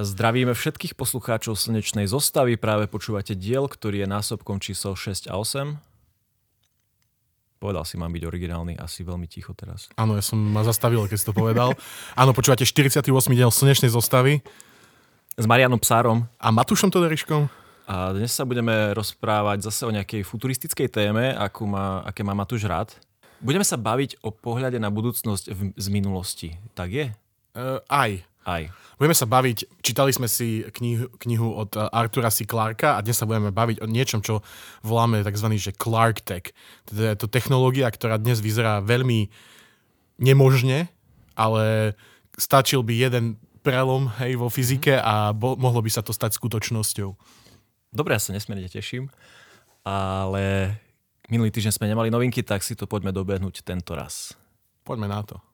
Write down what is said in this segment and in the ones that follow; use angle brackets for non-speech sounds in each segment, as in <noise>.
Zdravíme všetkých poslucháčov slnečnej zostavy. Práve počúvate diel, ktorý je násobkom čísel 6 a 8. Povedal si, mám byť originálny, asi veľmi ticho teraz. Áno, ja som ma zastavil, keď si to povedal. Áno, počúvate 48. diel slnečnej zostavy. S Marianom Psárom. A Matúšom Toderiškom. A dnes sa budeme rozprávať zase o nejakej futuristickej téme, akú má, aké má Matúš rád. Budeme sa baviť o pohľade na budúcnosť v, z minulosti. Tak je? Uh, aj. Aj. Budeme sa baviť, čítali sme si knihu, knihu od eh, Artura C. Clarka a dnes sa budeme baviť o niečom, čo voláme tzv. že Clark Tech. Teda je to technológia, ktorá dnes vyzerá veľmi nemožne, ale stačil by jeden prelom hej, vo fyzike a bo, mohlo by sa to stať skutočnosťou. Dobre, ja sa nesmierne teším, ale minulý týždeň sme nemali novinky, tak si to poďme dobehnúť tento raz. Poďme na to.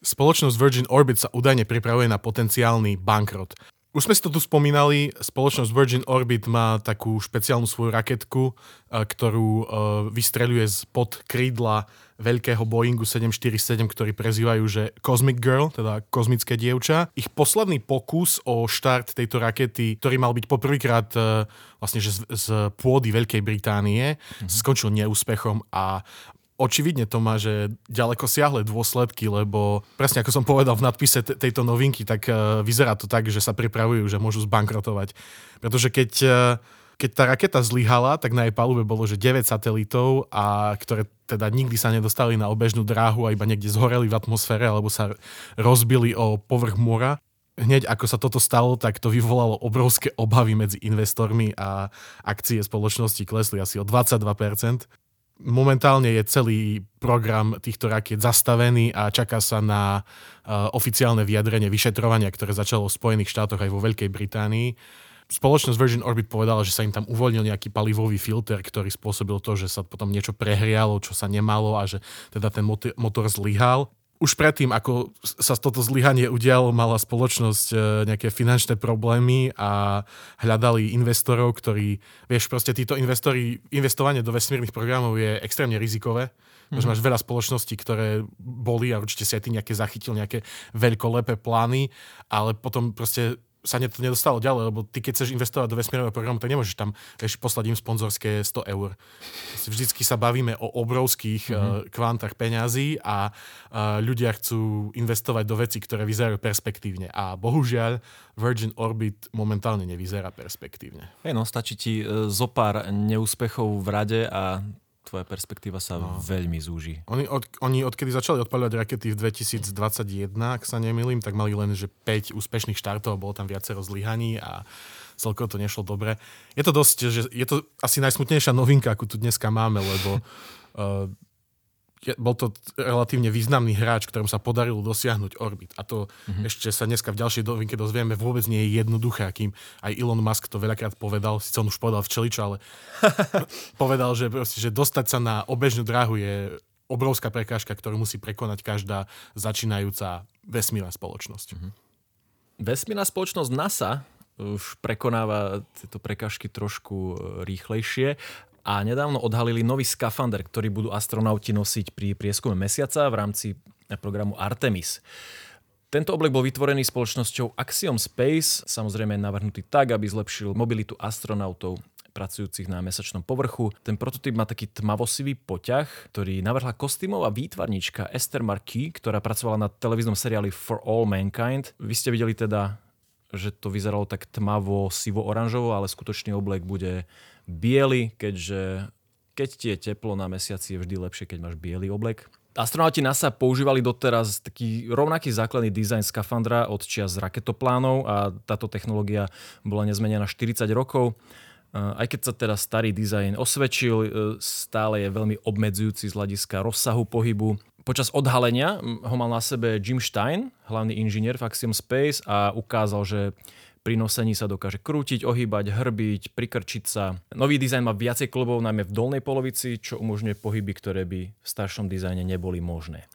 Spoločnosť Virgin Orbit sa údajne pripravuje na potenciálny bankrot. Už sme si to tu spomínali, spoločnosť Virgin Orbit má takú špeciálnu svoju raketku, ktorú vystreľuje spod krídla veľkého Boeingu 747, ktorý prezývajú, že Cosmic Girl, teda kozmické dievča. Ich posledný pokus o štart tejto rakety, ktorý mal byť poprvýkrát vlastne že z, z pôdy Veľkej Británie, mm-hmm. skončil neúspechom a očividne to má, že ďaleko siahle dôsledky, lebo presne ako som povedal v nadpise te- tejto novinky, tak uh, vyzerá to tak, že sa pripravujú, že môžu zbankrotovať. Pretože keď, uh, keď tá raketa zlyhala, tak na jej palube bolo, že 9 satelitov, a ktoré teda nikdy sa nedostali na obežnú dráhu a iba niekde zhoreli v atmosfére alebo sa rozbili o povrch mora. Hneď ako sa toto stalo, tak to vyvolalo obrovské obavy medzi investormi a akcie spoločnosti klesli asi o 22% momentálne je celý program týchto rakiet zastavený a čaká sa na uh, oficiálne vyjadrenie vyšetrovania, ktoré začalo v Spojených štátoch aj vo Veľkej Británii. Spoločnosť Virgin Orbit povedala, že sa im tam uvoľnil nejaký palivový filter, ktorý spôsobil to, že sa potom niečo prehrialo, čo sa nemalo a že teda ten motor zlyhal už predtým, ako sa toto zlyhanie udialo, mala spoločnosť e, nejaké finančné problémy a hľadali investorov, ktorí, vieš, proste títo investori, investovanie do vesmírnych programov je extrémne rizikové. Mm-hmm. máš veľa spoločností, ktoré boli a určite si aj ty nejaké zachytil, nejaké veľkolepé plány, ale potom proste sa to nedostalo ďalej, lebo ty keď chceš investovať do vesmírneho programu, tak nemôžeš tam vieš, poslať im sponzorské 100 eur. Vždycky sa bavíme o obrovských mm-hmm. uh, kvantách peňazí a uh, ľudia chcú investovať do vecí, ktoré vyzerajú perspektívne. A bohužiaľ Virgin Orbit momentálne nevyzerá perspektívne. Hey no, stačí ti uh, zo pár neúspechov v rade a tvoja perspektíva sa no. veľmi zúži. Oni, od, oni odkedy začali odpaľovať rakety v 2021, ak sa nemýlim, tak mali len že 5 úspešných štartov, bolo tam viacero zlyhaní a celkovo to nešlo dobre. Je to dosť, že je to asi najsmutnejšia novinka, akú tu dneska máme, lebo uh, <laughs> bol to relatívne významný hráč, ktorom sa podarilo dosiahnuť orbit. A to mm-hmm. ešte sa dneska v ďalšej dovinke dozvieme, vôbec nie je jednoduché, akým aj Elon Musk to veľakrát povedal, síce on už povedal včeličo, ale <laughs> povedal, že, proste, že dostať sa na obežnú dráhu je obrovská prekážka, ktorú musí prekonať každá začínajúca vesmírna spoločnosť. Mm-hmm. Vesmírna spoločnosť NASA už prekonáva tieto prekážky trošku e, rýchlejšie a nedávno odhalili nový skafander, ktorý budú astronauti nosiť pri prieskume mesiaca v rámci programu Artemis. Tento oblek bol vytvorený spoločnosťou Axiom Space, samozrejme navrhnutý tak, aby zlepšil mobilitu astronautov pracujúcich na mesačnom povrchu. Ten prototyp má taký tmavosivý poťah, ktorý navrhla kostýmová výtvarnička Esther Marquis, ktorá pracovala na televíznom seriáli For All Mankind. Vy ste videli teda, že to vyzeralo tak tmavo, sivo-oranžovo, ale skutočný oblek bude biely, keďže keď ti je teplo na mesiaci, je vždy lepšie, keď máš biely oblek. Astronauti NASA používali doteraz taký rovnaký základný dizajn skafandra od čias raketoplánov a táto technológia bola nezmenená 40 rokov. Aj keď sa teda starý dizajn osvedčil, e, stále je veľmi obmedzujúci z hľadiska rozsahu pohybu. Počas odhalenia ho mal na sebe Jim Stein, hlavný inžinier v Axiom Space a ukázal, že pri nosení sa dokáže krútiť, ohýbať, hrbiť, prikrčiť sa. Nový dizajn má viacej klubov, najmä v dolnej polovici, čo umožňuje pohyby, ktoré by v staršom dizajne neboli možné.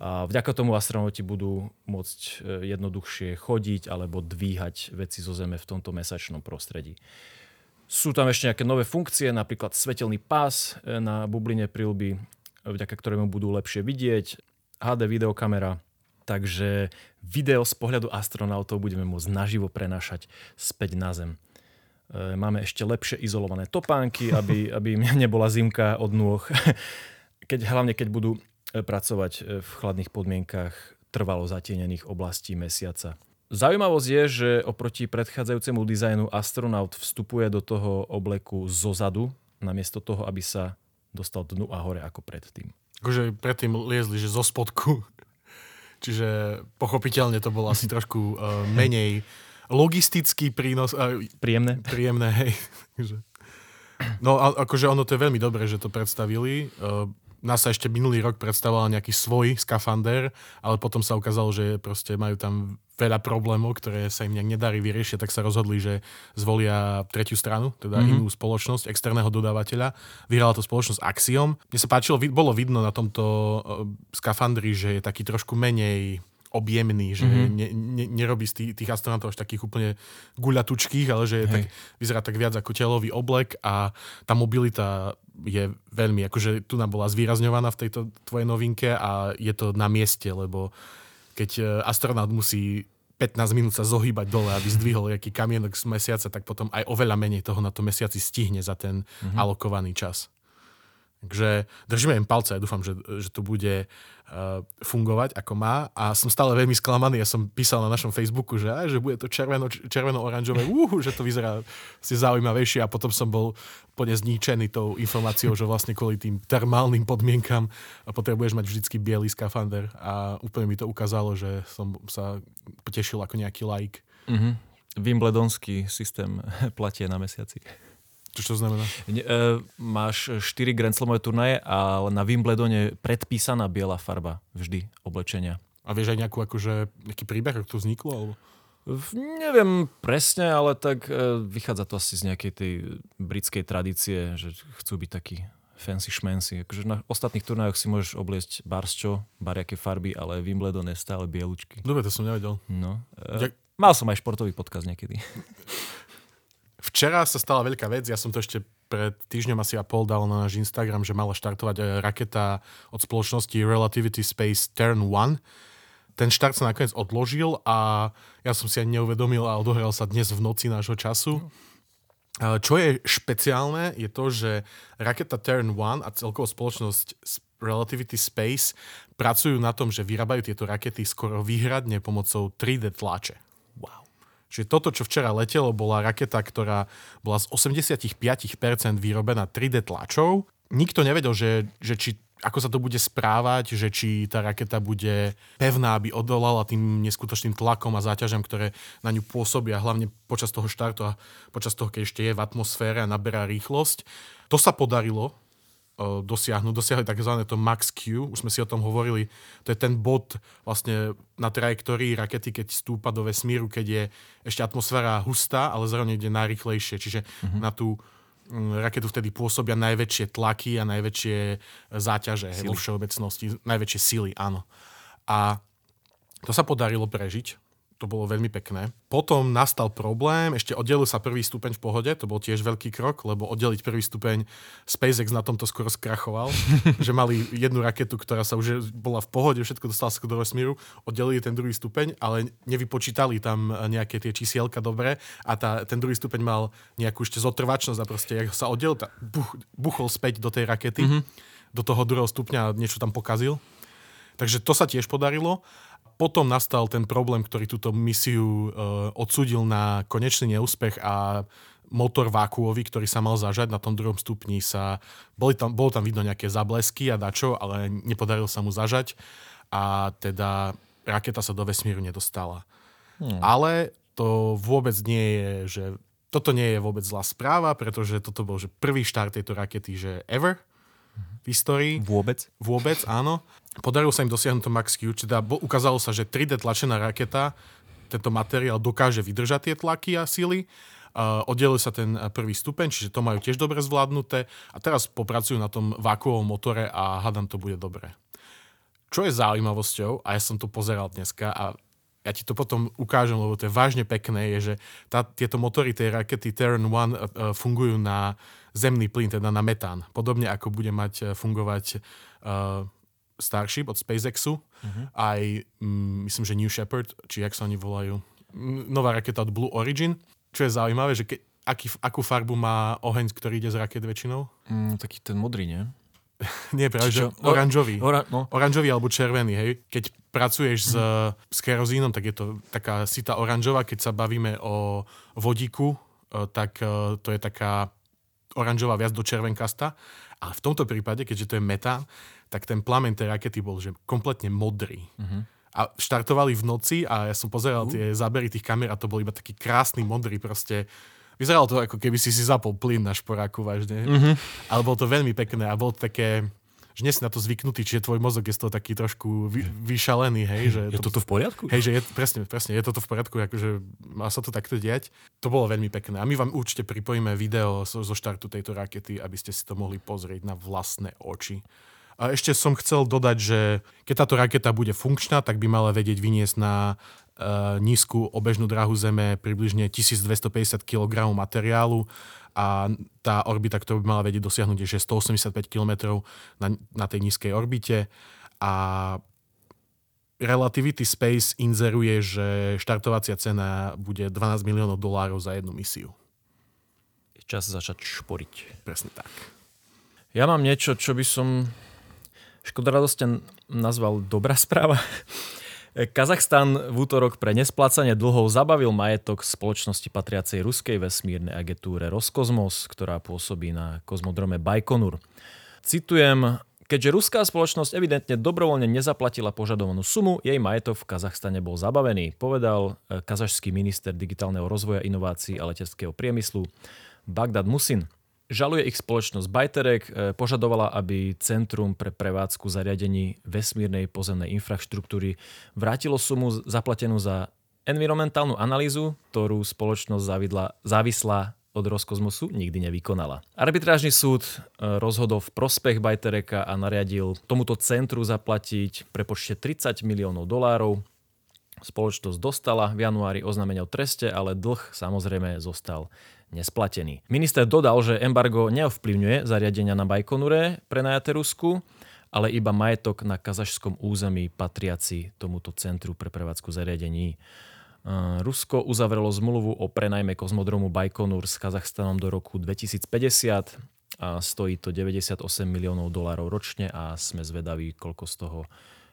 A vďaka tomu astronauti budú môcť e, jednoduchšie chodiť alebo dvíhať veci zo Zeme v tomto mesačnom prostredí. Sú tam ešte nejaké nové funkcie, napríklad svetelný pás e, na bubline prilby, vďaka ktorému budú lepšie vidieť, HD videokamera, takže video z pohľadu astronautov budeme môcť naživo prenášať späť na Zem. E, máme ešte lepšie izolované topánky, <laughs> aby, aby nebola zimka od nôh. <laughs> Keď, hlavne keď budú e, pracovať e, v chladných podmienkach trvalo zatienených oblastí mesiaca. Zaujímavosť je, že oproti predchádzajúcemu dizajnu astronaut vstupuje do toho obleku zozadu, namiesto toho, aby sa dostal dnu a hore ako predtým. Akože predtým liezli, že zo spodku. Čiže pochopiteľne to bolo asi trošku uh, menej logistický prínos. Uh, príjemné. Príjemné, hej. <laughs> no a akože ono to je veľmi dobré, že to predstavili. Uh, NASA ešte minulý rok predstavovala nejaký svoj skafander, ale potom sa ukázalo, že proste majú tam veľa problémov, ktoré sa im nejak nedarí vyriešiť, tak sa rozhodli, že zvolia tretiu stranu, teda mm-hmm. inú spoločnosť, externého dodávateľa. Vyhrala to spoločnosť Axiom. Mne sa páčilo, bolo vidno na tomto uh, skafandri, že je taký trošku menej objemný, že mm-hmm. ne, ne, nerobí z tých, tých astronautov až takých úplne guľatučkých, ale že je tak, vyzerá tak viac ako telový oblek a tá mobilita je veľmi, akože tu nám bola zvýrazňovaná v tejto tvojej novinke a je to na mieste, lebo keď e, astronaut musí 15 minút sa zohýbať dole, aby zdvihol nejaký kamienok z mesiaca, tak potom aj oveľa menej toho na to mesiaci stihne za ten mm-hmm. alokovaný čas. Takže držíme im palce a dúfam, že, že to bude uh, fungovať ako má. A som stále veľmi sklamaný. Ja som písal na našom Facebooku, že, aj, že bude to červeno, červeno-oranžové, uh, že to vyzerá si zaujímavejšie a potom som bol plne zničený tou informáciou, že vlastne kvôli tým termálnym podmienkam potrebuješ mať vždycky biely skafander a úplne mi to ukázalo, že som sa potešil ako nejaký like. Mm-hmm. Wimbledonský systém <laughs> platie na mesiaci. Čo to znamená? Ne, e, máš 4 Grand Slamové turnaje a na Wimbledone predpísaná biela farba vždy oblečenia. A vieš aj nejakú, akože, nejaký príbeh, ako to vzniklo? Alebo? Neviem presne, ale tak e, vychádza to asi z nejakej tej britskej tradície, že chcú byť takí fancy šmency. Akože na ostatných turnajoch si môžeš obliecť barsčo, bariaké farby, ale Wimbledon je stále bielučky. Dobre, to som nevedel. No. E, Mal som aj športový podkaz niekedy. <laughs> Včera sa stala veľká vec, ja som to ešte pred týždňom asi a pol dal na náš Instagram, že mala štartovať eh, raketa od spoločnosti Relativity Space Turn 1. Ten štart sa nakoniec odložil a ja som si ani neuvedomil a odohral sa dnes v noci nášho času. Čo je špeciálne, je to, že raketa Turn 1 a celkovo spoločnosť Relativity Space pracujú na tom, že vyrábajú tieto rakety skoro výhradne pomocou 3D tlače. Čiže toto, čo včera letelo, bola raketa, ktorá bola z 85% vyrobená 3D tlačou. Nikto nevedel, že, že či ako sa to bude správať, že či tá raketa bude pevná, aby odolala tým neskutočným tlakom a záťažem, ktoré na ňu pôsobia, hlavne počas toho štartu a počas toho, keď ešte je v atmosfére a naberá rýchlosť. To sa podarilo, dosiahnuť. Dosiahli tzv. to max Q, už sme si o tom hovorili, to je ten bod vlastne na trajektórii rakety, keď stúpa do vesmíru, keď je ešte atmosféra hustá, ale zároveň ide najrychlejšie. Čiže mm-hmm. na tú mm, raketu vtedy pôsobia najväčšie tlaky a najväčšie e, záťaže vo všeobecnosti, najväčšie sily, áno. A to sa podarilo prežiť to bolo veľmi pekné. Potom nastal problém, ešte oddelil sa prvý stupeň v pohode, to bol tiež veľký krok, lebo oddeliť prvý stupeň SpaceX na tomto skoro skrachoval, <laughs> že mali jednu raketu, ktorá sa už bola v pohode, všetko dostala sa do vesmíru, oddelili ten druhý stupeň, ale nevypočítali tam nejaké tie čísielka dobre a tá, ten druhý stupeň mal nejakú ešte zotrvačnosť a proste, jak sa oddelil, tá, buch, buchol späť do tej rakety, mm-hmm. do toho druhého stupňa a niečo tam pokazil. Takže to sa tiež podarilo potom nastal ten problém, ktorý túto misiu uh, odsudil na konečný neúspech a motor vákuový, ktorý sa mal zažať na tom druhom stupni sa, boli tam, bolo tam vidno nejaké zablesky a dačo, ale nepodarilo sa mu zažať a teda raketa sa do vesmíru nedostala. Hmm. Ale to vôbec nie je, že toto nie je vôbec zlá správa, pretože toto bol že prvý štart tejto rakety, že ever v histórii. Vôbec? Vôbec, áno. Podarilo sa im dosiahnuť to Max Q, teda ukázalo sa, že 3D tlačená raketa, tento materiál dokáže vydržať tie tlaky a sily. Uh, oddelil sa ten prvý stupeň, čiže to majú tiež dobre zvládnuté a teraz popracujú na tom vákuovom motore a hádam to bude dobre. Čo je zaujímavosťou, a ja som to pozeral dneska a ja ti to potom ukážem, lebo to je vážne pekné, je, že tá, tieto motory tej rakety Terran 1 uh, uh, fungujú na zemný plyn, teda na metán. Podobne ako bude mať uh, fungovať uh, Starship od SpaceXu, uh-huh. aj mm, myslím, že New Shepard, či jak sa oni volajú, nová raketa od Blue Origin, čo je zaujímavé, že ke, aký, akú farbu má oheň, ktorý ide z raket väčšinou? Mm, taký ten modrý, nie? <laughs> Nie, práve, že oranžový. Ora, no. Oranžový alebo červený, hej. Keď pracuješ mm. s, s kerozínom, tak je to taká sita oranžová. Keď sa bavíme o vodíku, e, tak e, to je taká oranžová viac do červenkasta. Ale v tomto prípade, keďže to je metán, tak ten plamen tej rakety bol že kompletne modrý. Mm-hmm. A štartovali v noci a ja som pozeral uh. tie zábery tých kamer a to bol iba taký krásny modrý proste Vyzeralo to ako keby si si zapol plyn na šporáku vážne. Mm-hmm. Ale bolo to veľmi pekné a bolo to také že nie si na to zvyknutý, čiže tvoj mozog je z toho taký trošku vy, vyšalený, hej. Že je to, toto v poriadku? Hej, že je, presne, presne, je toto v poriadku, akože má sa to takto diať. To bolo veľmi pekné. A my vám určite pripojíme video zo, zo štartu tejto rakety, aby ste si to mohli pozrieť na vlastné oči. A ešte som chcel dodať, že keď táto raketa bude funkčná, tak by mala vedieť vyniesť na nízku obežnú dráhu Zeme približne 1250 kg materiálu a tá orbita, ktorú by mala vedieť dosiahnuť, je 185 km na, na tej nízkej orbite a Relativity Space inzeruje, že štartovacia cena bude 12 miliónov dolárov za jednu misiu. Je čas začať šporiť. Presne tak. Ja mám niečo, čo by som Škoda radosťa nazval dobrá správa. Kazachstan v útorok pre nesplácanie dlhov zabavil majetok spoločnosti patriacej ruskej vesmírnej agentúre Roskosmos, ktorá pôsobí na kozmodrome Baikonur. Citujem, keďže ruská spoločnosť evidentne dobrovoľne nezaplatila požadovanú sumu, jej majetok v Kazachstane bol zabavený, povedal eh, kazašský minister digitálneho rozvoja, inovácií a leteckého priemyslu Bagdad Musin. Žaluje ich spoločnosť Bajterek, e, požadovala, aby Centrum pre prevádzku zariadení vesmírnej pozemnej infraštruktúry vrátilo sumu zaplatenú za environmentálnu analýzu, ktorú spoločnosť závidla, závislá od Roskosmosu nikdy nevykonala. Arbitrážny súd e, rozhodol v prospech Bajtereka a nariadil tomuto centru zaplatiť prepočte 30 miliónov dolárov. Spoločnosť dostala v januári oznámenie o treste, ale dlh samozrejme zostal nesplatený. Minister dodal, že embargo neovplyvňuje zariadenia na Bajkonure prenajaté Rusku, ale iba majetok na kazašskom území patriaci tomuto centru pre prevádzku zariadení. Rusko uzavrelo zmluvu o prenajme kozmodromu Bajkonur s Kazachstanom do roku 2050 a stojí to 98 miliónov dolárov ročne a sme zvedaví, koľko z toho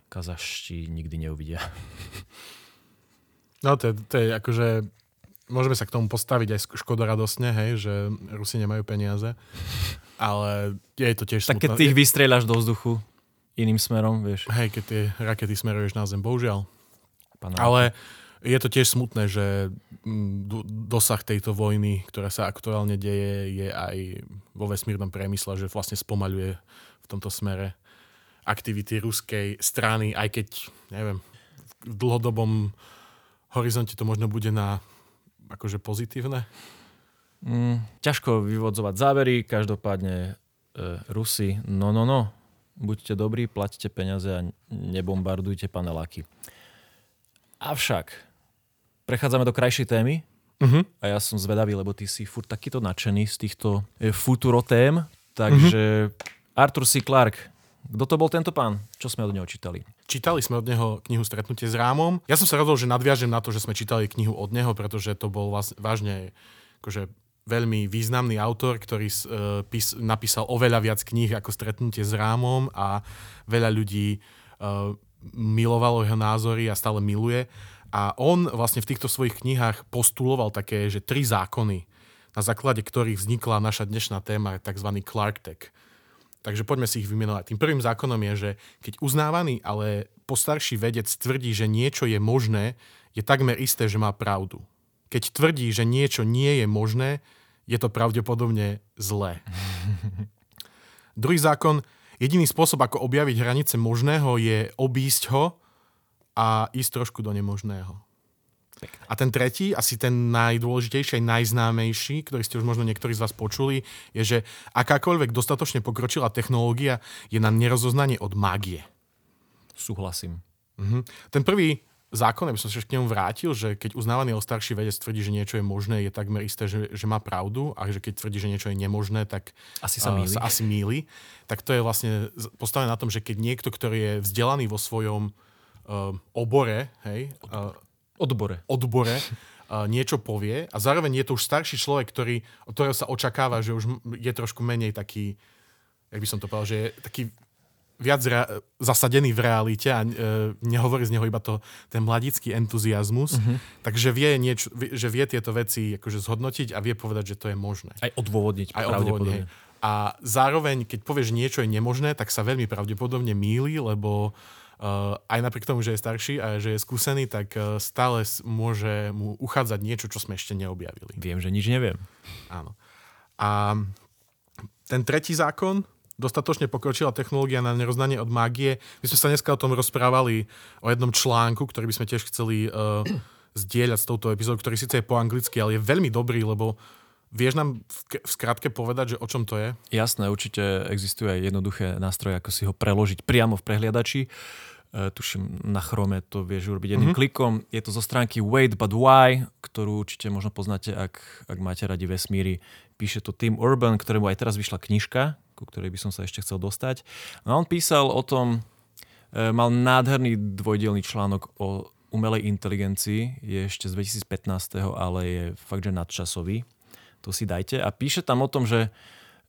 kazašti nikdy neuvidia. No to je, to je akože môžeme sa k tomu postaviť aj škodoradosne, hej, že Rusi nemajú peniaze, ale je to tiež Tak keď ty ich vystrieľaš do vzduchu iným smerom, vieš. Hej, keď tie rakety smeruješ na zem, bohužiaľ. Panáka. Ale je to tiež smutné, že dosah tejto vojny, ktorá sa aktuálne deje, je aj vo vesmírnom priemysle, že vlastne spomaľuje v tomto smere aktivity ruskej strany, aj keď, neviem, v dlhodobom horizonte to možno bude na akože pozitívne? Mm, ťažko vyvodzovať závery, každopádne e, Rusi, no no no, buďte dobrí, platíte peniaze a nebombardujte paneláky. Avšak, prechádzame do krajšej témy uh-huh. a ja som zvedavý, lebo ty si furt takýto nadšený z týchto e, futurotém, takže uh-huh. Arthur C. Clarke, kto to bol tento pán? Čo sme od neho čítali? Čítali sme od neho knihu Stretnutie s rámom. Ja som sa rozhodol, že nadviažem na to, že sme čítali knihu od neho, pretože to bol vážne akože veľmi významný autor, ktorý uh, pís, napísal oveľa viac kníh ako Stretnutie s rámom a veľa ľudí uh, milovalo jeho názory a stále miluje. A on vlastne v týchto svojich knihách postuloval také, že tri zákony, na základe ktorých vznikla naša dnešná téma, tzv. Clark Tech. Takže poďme si ich vymenovať. Tým prvým zákonom je, že keď uznávaný, ale postarší vedec tvrdí, že niečo je možné, je takmer isté, že má pravdu. Keď tvrdí, že niečo nie je možné, je to pravdepodobne zlé. <laughs> Druhý zákon, jediný spôsob, ako objaviť hranice možného, je obísť ho a ísť trošku do nemožného. A ten tretí, asi ten najdôležitejší, najznámejší, ktorý ste už možno niektorí z vás počuli, je, že akákoľvek dostatočne pokročilá technológia je na nerozoznanie od mágie. Súhlasím. Mhm. Ten prvý zákon, aby som sa k nemu vrátil, že keď uznávaný starší vedec tvrdí, že niečo je možné, je takmer isté, že, že má pravdu a že keď tvrdí, že niečo je nemožné, tak asi sa, uh, sa asi míli. Tak to je vlastne postavené na tom, že keď niekto, ktorý je vzdelaný vo svojom uh, obore, hej, uh, odbore, odbore niečo povie a zároveň je to už starší človek, ktorý, od ktorého sa očakáva, že už je trošku menej taký, jak by som to povedal, že je taký viac rea- zasadený v realite a e, nehovorí z neho iba to, ten mladický entuziasmus, mm-hmm. takže vie, niečo, že vie tieto veci akože zhodnotiť a vie povedať, že to je možné. Aj odôvodniť. Aj odôvodniť. A zároveň, keď povieš, že niečo je nemožné, tak sa veľmi pravdepodobne míli, lebo aj napriek tomu, že je starší a že je skúsený, tak uh, stále môže mu uchádzať niečo, čo sme ešte neobjavili. Viem, že nič neviem. Áno. A ten tretí zákon, dostatočne pokročila technológia na neroznanie od mágie. My sme sa dneska o tom rozprávali o jednom článku, ktorý by sme tiež chceli uh, <clears throat> zdieľať s touto epizódou, ktorý síce je po anglicky, ale je veľmi dobrý, lebo vieš nám v, skratke povedať, že o čom to je? Jasné, určite existujú aj jednoduché nástroje, ako si ho preložiť priamo v prehliadači. Uh, tuším, na Chrome to vieš urobiť jedným mm-hmm. klikom. Je to zo stránky Wait But Why, ktorú určite možno poznáte, ak, ak máte radi vesmíry. Píše to Tim Urban, ktorému aj teraz vyšla knižka, ku ktorej by som sa ešte chcel dostať. No on písal o tom, e, mal nádherný dvojdielný článok o umelej inteligencii, je ešte z 2015, ale je fakt, že nadčasový. To si dajte. A píše tam o tom, že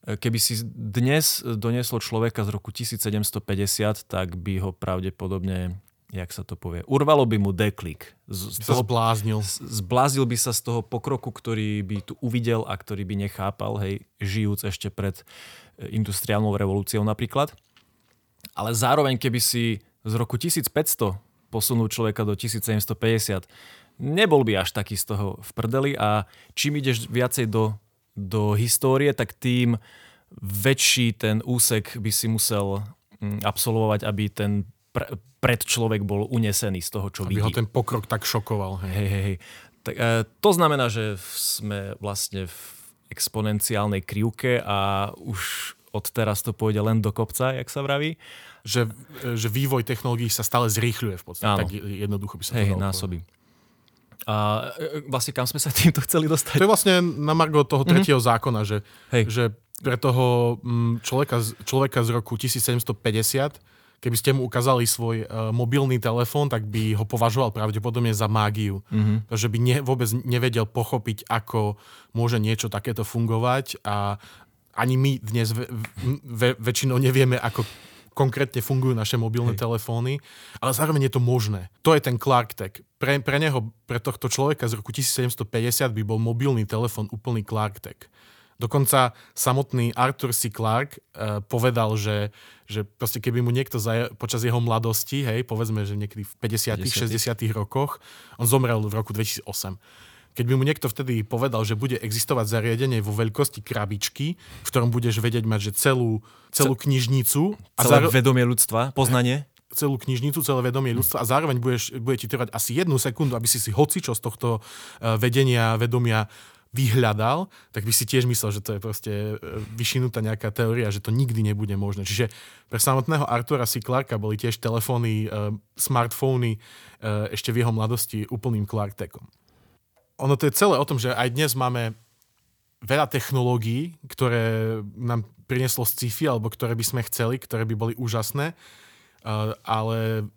e, keby si dnes donieslo človeka z roku 1750, tak by ho pravdepodobne jak sa to povie, urvalo by mu deklik. Z, z toho, zbláznil. Zbláznil by sa z toho pokroku, ktorý by tu uvidel a ktorý by nechápal, hej, žijúc ešte pred e, industriálnou revolúciou napríklad. Ale zároveň, keby si z roku 1500 posunul človeka do 1750, nebol by až taký z toho v prdeli a čím ideš viacej do, do histórie, tak tým väčší ten úsek by si musel mm, absolvovať, aby ten pre, pred človek bol unesený z toho, čo Aby vidí. ho ten pokrok tak šokoval. Hej, hej, hej. Tak, e, to znamená, že sme vlastne v exponenciálnej krivke a už od teraz to pôjde len do kopca, jak sa vraví. Že, že vývoj technológií sa stále zrýchľuje v podstate. Áno. Tak jednoducho by sa hej, to násobí. A e, vlastne kam sme sa týmto chceli dostať? To je vlastne na margo toho mhm. tretieho mm-hmm. zákona, že, že pre toho mm, človeka, človeka z roku 1750 keby ste mu ukázali svoj uh, mobilný telefón, tak by ho považoval pravdepodobne za mágiu. Mm-hmm. Takže by ne, vôbec nevedel pochopiť, ako môže niečo takéto fungovať a ani my dnes ve, ve, väčšinou nevieme, ako konkrétne fungujú naše mobilné Hej. telefóny, ale zároveň je to možné. To je ten Clark Tech. Pre, pre neho, pre tohto človeka z roku 1750 by bol mobilný telefón úplný Clark Tech. Dokonca samotný Arthur C. Clarke uh, povedal, že, že proste keby mu niekto za, počas jeho mladosti, hej, povedzme, že niekedy v 50 60 rokoch, on zomrel v roku 2008, keď by mu niekto vtedy povedal, že bude existovať zariadenie vo veľkosti krabičky, v ktorom budeš vedieť mať, že celú, celú knižnicu... A celé záro... vedomie ľudstva, poznanie? celú knižnicu, celé vedomie ľudstva a zároveň budeš, bude ti trvať asi jednu sekundu, aby si si hocičo z tohto uh, vedenia, vedomia vyhľadal, tak by si tiež myslel, že to je proste e, vyšinutá nejaká teória, že to nikdy nebude možné. Čiže pre samotného Artura C. Clarka boli tiež telefóny, e, smartfóny e, ešte v jeho mladosti úplným Clark-tekom. Ono to je celé o tom, že aj dnes máme veľa technológií, ktoré nám prinieslo sci-fi, alebo ktoré by sme chceli, ktoré by boli úžasné, ale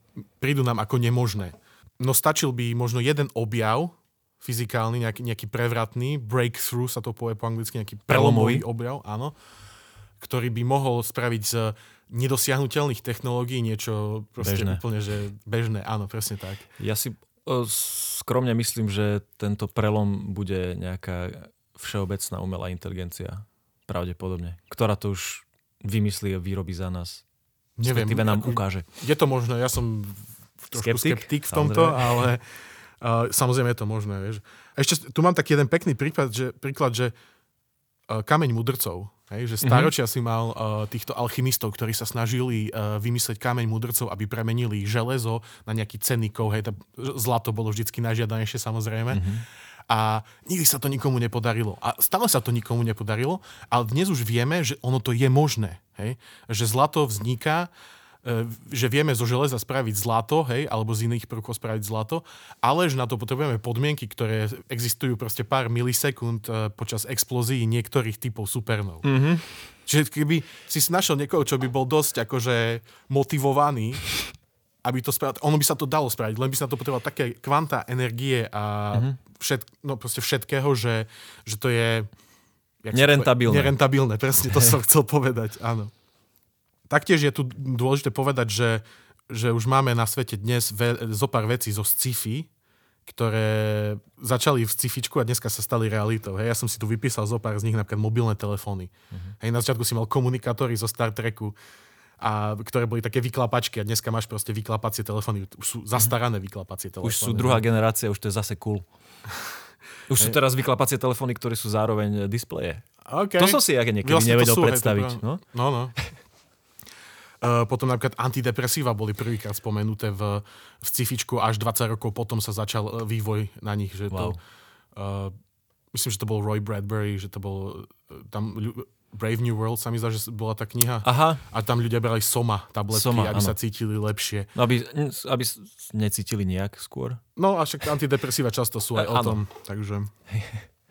prídu nám ako nemožné. No stačil by možno jeden objav, fyzikálny, nejaký, nejaký prevratný, breakthrough sa to povie po anglicky, nejaký prelomový objav, áno, ktorý by mohol spraviť z nedosiahnutelných technológií niečo proste bežné. úplne, že bežné, áno, presne tak. Ja si skromne myslím, že tento prelom bude nejaká všeobecná umelá inteligencia, pravdepodobne, ktorá to už vymyslí a vyrobí za nás. Neviem. nám ukáže. Je to možné, ja som trošku skeptik, skeptik v tomto, samozrejme. ale Uh, samozrejme je to možné. Vieš. Ešte tu mám taký jeden pekný príklad, že, príklad, že uh, kameň mudrcov. Hej, že staročia mm-hmm. si mal uh, týchto alchymistov, ktorí sa snažili uh, vymysleť kameň mudrcov, aby premenili železo na nejaký cenný kov. Hej, zlato bolo vždycky najžiadanejšie samozrejme. Mm-hmm. A nikdy sa to nikomu nepodarilo. A stále sa to nikomu nepodarilo, ale dnes už vieme, že ono to je možné. Hej? Že zlato vzniká že vieme zo železa spraviť zlato, hej, alebo z iných prvkov spraviť zlato, ale že na to potrebujeme podmienky, ktoré existujú proste pár milisekúnd e, počas explózií niektorých typov supernov. Mm-hmm. Čiže keby si našiel niekoho, čo by bol dosť akože motivovaný, aby to spravil, ono by sa to dalo spraviť, len by sa to potrebovalo také kvanta energie a mm-hmm. všet, no proste všetkého, že, že to je Nerentabilné. Nerentabilné, presne to som chcel povedať, áno. Taktiež je tu dôležité povedať, že, že už máme na svete dnes ve, zo pár vecí zo sci-fi, ktoré začali v scifičku a dneska sa stali realitou. Hej, ja som si tu vypísal zo pár z nich, napríklad mobilné telefóny. Uh-huh. Hej, na začiatku si mal komunikátory zo Star Treku, a, ktoré boli také vyklapačky a dneska máš proste vyklapacie telefóny. Už sú zastarané vyklapacie telefóny. Už sú druhá generácia, už to je zase cool. <laughs> Už sú teraz vyklapacie telefóny, ktoré sú zároveň displeje. Okay. To som si ja niekedy vlastne nevedel sú, predstaviť. Hej, no, no. no. <laughs> Uh, potom napríklad antidepresíva boli prvýkrát spomenuté v, v scifičku, až 20 rokov potom sa začal e, vývoj na nich. Že wow. to, uh, myslím, že to bol Roy Bradbury, že to bol tam Brave New World sa mi zdá, že bola tá kniha. Aha. A tam ľudia brali soma tabletky, soma, aby áno. sa cítili lepšie. No, aby, aby necítili nejak skôr. No a však antidepresíva často sú aj e, o tom. Takže.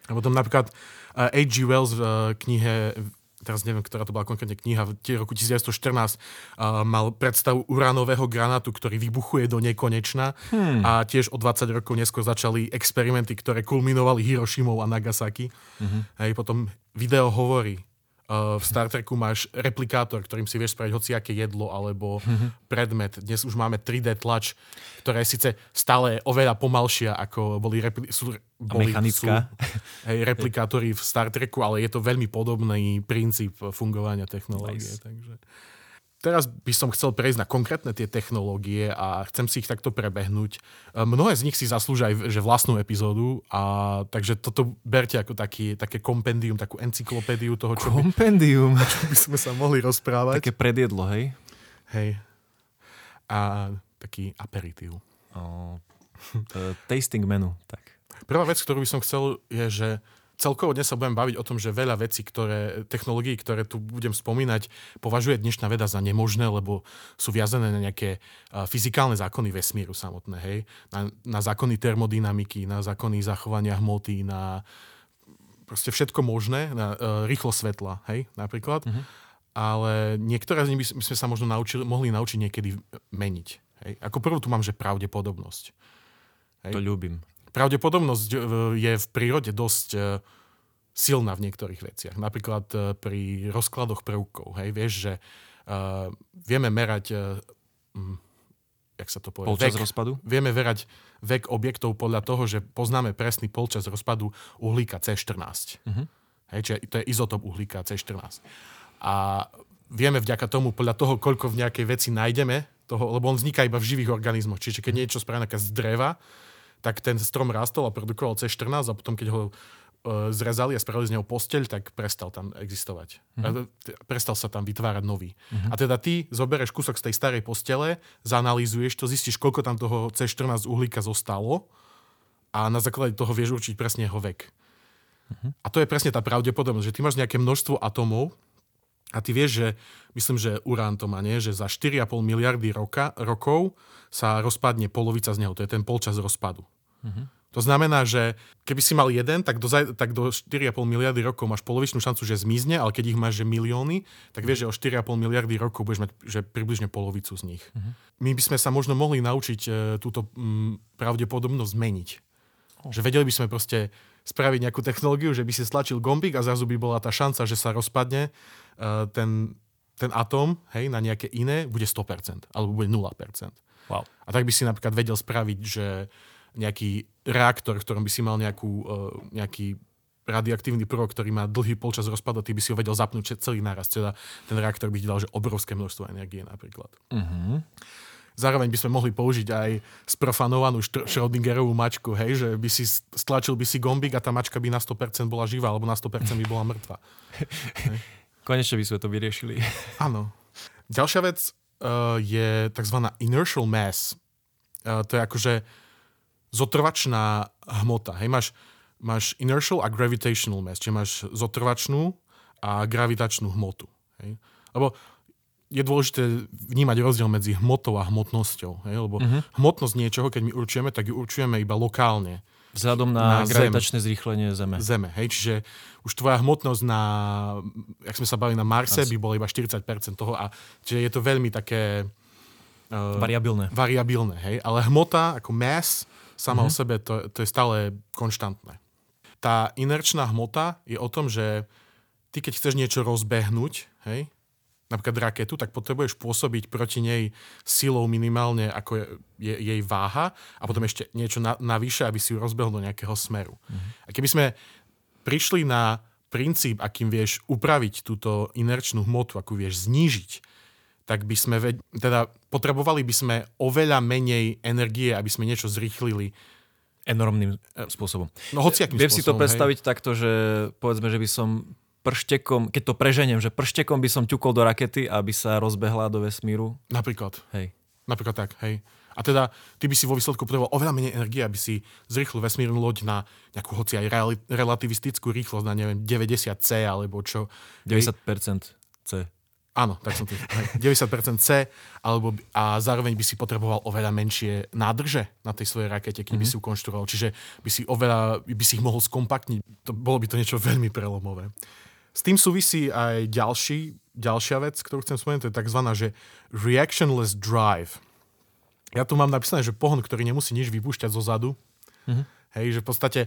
A potom napríklad H.G. Wells v knihe teraz neviem, ktorá to bola konkrétne kniha, v roku 1914 uh, mal predstavu uránového granátu, ktorý vybuchuje do nekonečna hmm. a tiež o 20 rokov neskôr začali experimenty, ktoré kulminovali Hirošimou a Nagasaki. Mm-hmm. Hej, potom video hovorí, v Star Treku máš replikátor, ktorým si vieš spraviť hociaké jedlo alebo mm-hmm. predmet. Dnes už máme 3D tlač, ktorá je síce stále oveľa pomalšia, ako boli, repli- sú, boli mechanická. Sú, hej, replikátory v Star Treku, ale je to veľmi podobný princíp fungovania technológie. Nice. Takže teraz by som chcel prejsť na konkrétne tie technológie a chcem si ich takto prebehnúť. E, mnohé z nich si zaslúžia aj že vlastnú epizódu, a takže toto berte ako taký, také kompendium, takú encyklopédiu toho, čo kompendium. by, <laughs> čo by sme sa mohli rozprávať. Také predjedlo, hej? Hej. A taký aperitív. Oh, uh, tasting menu, tak. Prvá vec, ktorú by som chcel, je, že celkovo dnes sa budem baviť o tom, že veľa vecí, ktoré, technológií, ktoré tu budem spomínať, považuje dnešná veda za nemožné, lebo sú viazané na nejaké fyzikálne zákony vesmíru samotné, hej? Na, na zákony termodynamiky, na zákony zachovania hmoty, na proste všetko možné, na uh, rýchlo svetla, hej, napríklad. Mm-hmm. Ale niektoré z nich by sme sa možno naučili, mohli naučiť niekedy meniť. Hej? Ako prvú tu mám, že pravdepodobnosť. Hej? To ľúbim pravdepodobnosť e, je v prírode dosť e, silná v niektorých veciach. Napríklad e, pri rozkladoch prvkov. Hej, vieš, že uh, vieme merať uh, jak sa to povie? Polčas vek, rozpadu? Vieme verať vek objektov podľa toho, že poznáme presný polčas rozpadu uhlíka C14. Uh-huh. Mhm. Hej, čiže to je izotop uhlíka C14. A vieme vďaka tomu, podľa toho, koľko v nejakej veci nájdeme, toho, lebo on vzniká iba v živých organizmoch. Čiže keď niečo spraví z dreva, tak ten strom rastol a produkoval C14 a potom, keď ho e, zrezali a spravili z neho posteľ, tak prestal tam existovať. Mm-hmm. Prestal sa tam vytvárať nový. Mm-hmm. A teda ty zobereš kúsok z tej starej postele, zanalýzuješ to, zistíš, koľko tam toho C14 uhlíka zostalo a na základe toho vieš určiť presne jeho vek. Mm-hmm. A to je presne tá pravdepodobnosť, že ty máš nejaké množstvo atomov a ty vieš, že myslím, že urán to má, nie? že za 4,5 miliardy roka, rokov sa rozpadne polovica z neho. To je ten polčas rozpadu. Mm-hmm. To znamená, že keby si mal jeden, tak do, tak do 4,5 miliardy rokov máš polovičnú šancu, že zmizne, ale keď ich máš že milióny, tak vieš, že o 4,5 miliardy rokov budeš mať že približne polovicu z nich. Mm-hmm. My by sme sa možno mohli naučiť e, túto m, pravdepodobnosť zmeniť. Oh. Že vedeli by sme proste spraviť nejakú technológiu, že by si stlačil gombík a zrazu by bola tá šanca, že sa rozpadne ten, ten atóm hej, na nejaké iné, bude 100%, alebo bude 0%. Wow. A tak by si napríklad vedel spraviť, že nejaký reaktor, v ktorom by si mal nejakú, uh, nejaký radioaktívny prvok, ktorý má dlhý polčas rozpadu, ty by si ho vedel zapnúť celý náraz. Teda ten reaktor by ti dal že obrovské množstvo energie napríklad. Uh-huh. Zároveň by sme mohli použiť aj sprofanovanú Schrödingerovú mačku, hej, že by si stlačil by si gombík a tá mačka by na 100% bola živá, alebo na 100% by bola mŕtva. <laughs> Konečne by sme to vyriešili. <laughs> Áno. Ďalšia vec uh, je tzv. inertial mass. Uh, to je akože zotrvačná hmota. Hej, máš, máš inertial a gravitational mass, čiže máš zotrvačnú a gravitačnú hmotu. Hej. Lebo je dôležité vnímať rozdiel medzi hmotou a hmotnosťou. Hej? Lebo uh-huh. hmotnosť niečoho, keď my určujeme, tak ju určujeme iba lokálne. Vzhľadom na, na gravitačné zrýchlenie Zeme. Zeme, hej, čiže už tvoja hmotnosť na, jak sme sa bavili na Marse, As. by bola iba 40% toho a čiže je to veľmi také... Uh, variabilné. Variabilné, hej, ale hmota ako mass sama mm-hmm. o sebe to, to je stále konštantné. Tá inerčná hmota je o tom, že ty keď chceš niečo rozbehnúť, hej, napríklad raketu, tak potrebuješ pôsobiť proti nej silou minimálne, ako je, je jej váha a potom ešte niečo na, navyše, aby si ju rozbehol do nejakého smeru. Mm-hmm. A keby sme prišli na princíp, akým vieš upraviť túto inerčnú hmotu, akú vieš znížiť, tak by sme, ved- teda potrebovali by sme oveľa menej energie, aby sme niečo zrýchlili enormným spôsobom. No hociakým Viem spôsobom, si to predstaviť hej. takto, že povedzme, že by som prštekom, keď to preženiem, že prštekom by som ťukol do rakety, aby sa rozbehla do vesmíru? Napríklad. Hej. Napríklad tak, hej. A teda ty by si vo výsledku potreboval oveľa menej energie, aby si zrýchlil vesmírnu loď na nejakú hoci aj relativistickú rýchlosť na neviem 90 C alebo čo. 90% C. Áno, tak som tým. 90% C, alebo, a zároveň by si potreboval oveľa menšie nádrže na tej svojej rakete, keď mm-hmm. by si ju konštruoval. Čiže by si, oveľa, by si ich mohol skompaktniť. To, bolo by to niečo veľmi prelomové. S tým súvisí aj ďalší, ďalšia vec, ktorú chcem spomenúť, to je tzv. Že reactionless drive. Ja tu mám napísané, že pohon, ktorý nemusí nič vypúšťať zo zadu. Mm-hmm. Hej, že v podstate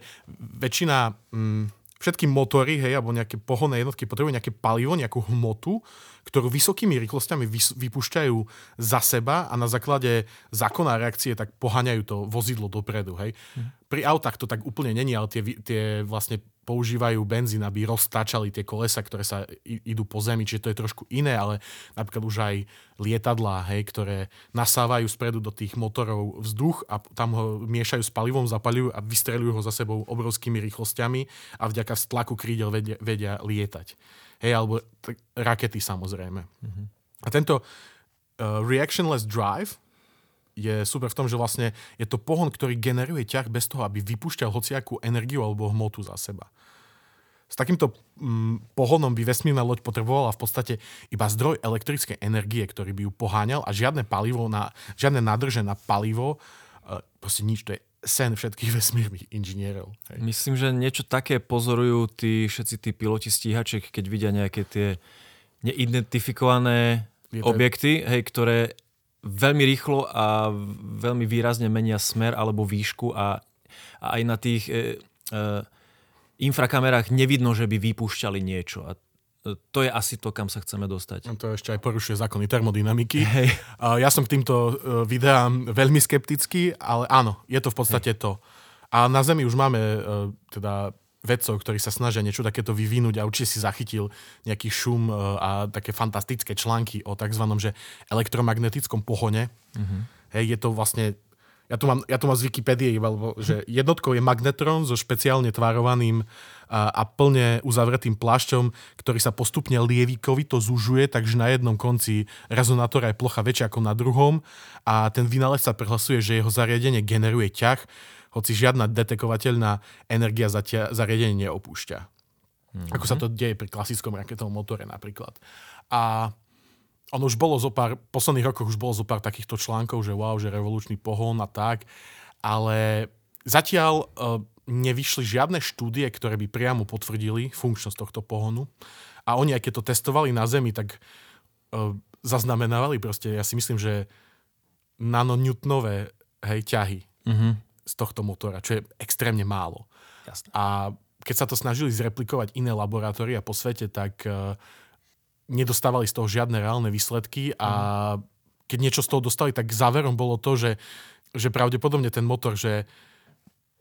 väčšina, mm, všetky motory, hej, alebo nejaké pohonné jednotky potrebujú nejaké palivo, nejakú hmotu, ktorú vysokými rýchlosťami vypúšťajú za seba a na základe zákona reakcie tak poháňajú to vozidlo dopredu. Hej. Mm. Pri autách to tak úplne není, ale tie, tie vlastne používajú benzín, aby roztáčali tie kolesa, ktoré sa idú po zemi, čiže to je trošku iné, ale napríklad už aj lietadlá, hej, ktoré nasávajú spredu do tých motorov vzduch a tam ho miešajú s palivom, zapalujú a vystrelujú ho za sebou obrovskými rýchlosťami a vďaka stlaku krídel vedia, vedia lietať. Hej, alebo t- rakety samozrejme. Mm-hmm. A tento uh, reactionless drive je super v tom, že vlastne je to pohon, ktorý generuje ťah bez toho, aby vypúšťal hociakú energiu alebo hmotu za seba. S takýmto mm, pohonom by vesmírna loď potrebovala v podstate iba zdroj elektrickej energie, ktorý by ju poháňal a žiadne palivo na, žiadne nádrže na palivo, e, proste nič, to je sen všetkých <laughs> vesmírnych inžinierov. Hej. Myslím, že niečo také pozorujú tí, všetci tí piloti stíhačiek, keď vidia nejaké tie neidentifikované objekty, hej, ktoré veľmi rýchlo a veľmi výrazne menia smer alebo výšku a, a aj na tých e, e, infrakamerách nevidno, že by vypúšťali niečo. A to je asi to, kam sa chceme dostať. No to ešte aj porušuje zákony termodynamiky. Hej. Ja som k týmto e, videám veľmi skeptický, ale áno, je to v podstate Hej. to. A na Zemi už máme e, teda vedcov, ktorí sa snažia niečo takéto vyvinúť a určite si zachytil nejaký šum e, a také fantastické články o tzv. Že elektromagnetickom pohone. Mm-hmm. Hej, je to vlastne ja tu mám, ja tu mám z Wikipédie, že jednotkou je magnetron so špeciálne tvárovaným a, a plne uzavretým plášťom, ktorý sa postupne lievikovito zužuje, takže na jednom konci rezonátora je plocha väčšia ako na druhom a ten vynález sa prehlasuje, že jeho zariadenie generuje ťah, hoci žiadna detekovateľná energia zatia- zariadenie neopúšťa. Mm-hmm. Ako sa to deje pri klasickom raketovom motore napríklad. A ono už bolo zo pár, v posledných rokoch už bolo zo pár takýchto článkov, že wow, že revolučný pohon a tak, ale zatiaľ uh, nevyšli žiadne štúdie, ktoré by priamo potvrdili funkčnosť tohto pohonu. A oni, aj keď to testovali na Zemi, tak uh, zaznamenávali proste, ja si myslím, že nanonewtonové hej, ťahy. Mm-hmm z tohto motora, čo je extrémne málo. Jasne. A keď sa to snažili zreplikovať iné laboratória po svete, tak uh, nedostávali z toho žiadne reálne výsledky a mm. keď niečo z toho dostali, tak záverom bolo to, že, že pravdepodobne ten motor, že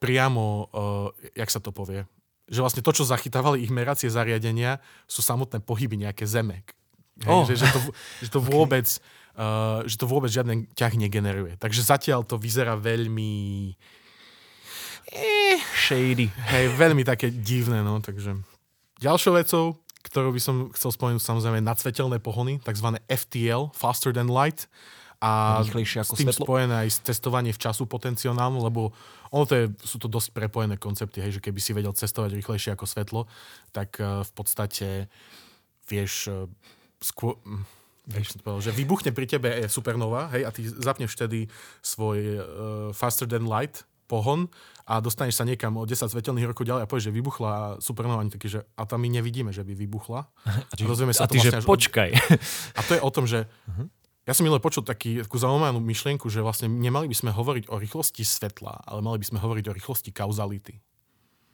priamo, uh, jak sa to povie, že vlastne to, čo zachytávali ich meracie zariadenia, sú samotné pohyby nejaké zemek. Hej, oh. že, že, to, že to <laughs> vôbec... Okay uh, že to vôbec žiadny ťah negeneruje. Takže zatiaľ to vyzerá veľmi... Eh, shady. Hej, veľmi také divné, no, takže... Ďalšou vecou, ktorú by som chcel spomenúť, samozrejme nadsvetelné pohony, tzv. FTL, Faster Than Light, a ako s tým svetlo. spojené aj testovanie v času potenciálnom, lebo ono to je, sú to dosť prepojené koncepty, hej, že keby si vedel cestovať rýchlejšie ako svetlo, tak uh, v podstate vieš uh, skôr, Hej, som povedal, že vybuchne pri tebe je supernova, hej, a ty zapneš vtedy svoj uh, faster than light pohon a dostaneš sa niekam o 10 svetelných rokov ďalej a povieš, že vybuchla supernova, ani taký, že a tam my nevidíme, že by vybuchla. A, či, a ty, vlastne že počkaj. A to je o tom, že uh-huh. ja som minule počul taký, takú zaujímavú myšlienku, že vlastne nemali by sme hovoriť o rýchlosti svetla, ale mali by sme hovoriť o rýchlosti kauzality.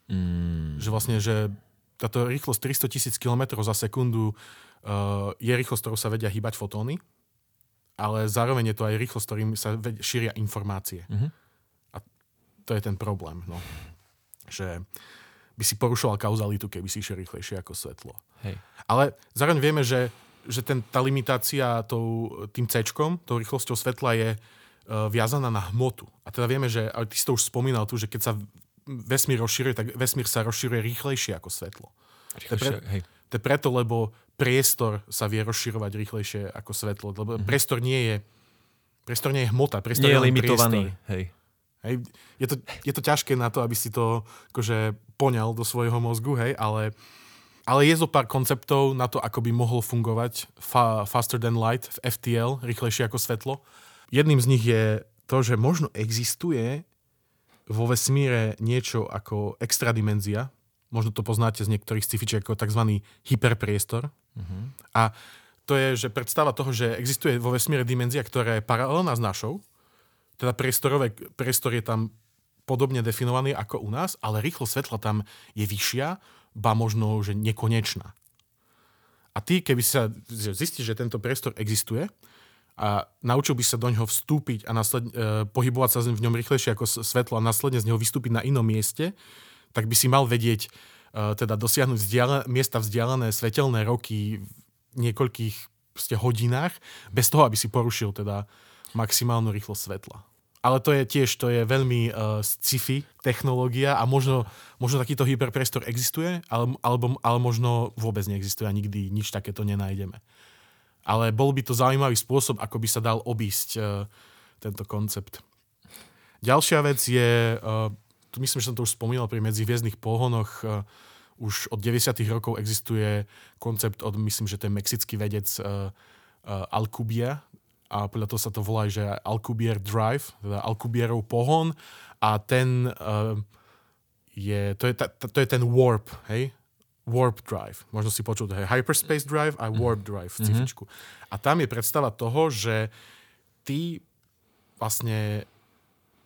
Mm. Že vlastne, že táto rýchlosť 300 tisíc km za sekundu je rýchlosť, ktorou sa vedia hýbať fotóny, ale zároveň je to aj rýchlosť, ktorým sa šíria informácie. Mm-hmm. A to je ten problém. No. Že by si porušoval kauzalitu, keby si išiel rýchlejšie ako svetlo. Hej. Ale zároveň vieme, že, že ten, tá limitácia tou, tým C, tou rýchlosťou svetla je uh, viazaná na hmotu. A teda vieme, že, ale ty si to už spomínal tu, že keď sa vesmír rozširuje, tak vesmír sa rozširuje rýchlejšie ako svetlo. Je, pre, hej. To je preto, lebo priestor sa vie rozširovať rýchlejšie ako svetlo. Lebo mm-hmm. priestor nie je priestor nie je hmota, priestor nie je, je limitovaný. Hej. Hej. Je, to, je to ťažké na to, aby si to akože poňal do svojho mozgu, hej, ale, ale je zo pár konceptov na to, ako by mohol fungovať fa, faster than light v FTL, rýchlejšie ako svetlo. Jedným z nich je to, že možno existuje vo vesmíre niečo ako extradimenzia, možno to poznáte z niektorých scifičiek ako tzv. hyperpriestor. Uh-huh. A to je, že predstava toho, že existuje vo vesmíre dimenzia, ktorá je paralelná s našou, teda priestorové, priestor je tam podobne definovaný ako u nás, ale rýchlosť svetla tam je vyššia, ba možno, že nekonečná. A ty, keby sa zistíš, že tento priestor existuje a naučil by sa do ňoho vstúpiť a nasled, e, pohybovať sa v ňom rýchlejšie ako svetlo a následne z neho vystúpiť na inom mieste, tak by si mal vedieť uh, teda dosiahnuť vzdiale, miesta vzdialené svetelné roky v niekoľkých proste, hodinách, bez toho, aby si porušil teda maximálnu rýchlosť svetla. Ale to je tiež, to je veľmi uh, sci-fi technológia a možno, možno takýto hyperpriestor existuje, ale, alebo, ale možno vôbec neexistuje a nikdy nič takéto nenájdeme. Ale bol by to zaujímavý spôsob, ako by sa dal obísť uh, tento koncept. Ďalšia vec je uh, myslím, že som to už spomínal pri medzihviezdnych pohonoch, uh, už od 90. rokov existuje koncept od, myslím, že to je mexický vedec uh, uh, Alcubierre, a podľa toho sa to volá, že Alcubierre Drive, teda Alcubierrov pohon a ten uh, je, to je, ta, to je ten warp, hej? Warp Drive. Možno si počul, hej, Hyperspace Drive a Warp Drive v cifičku. Mm-hmm. A tam je predstava toho, že ty vlastne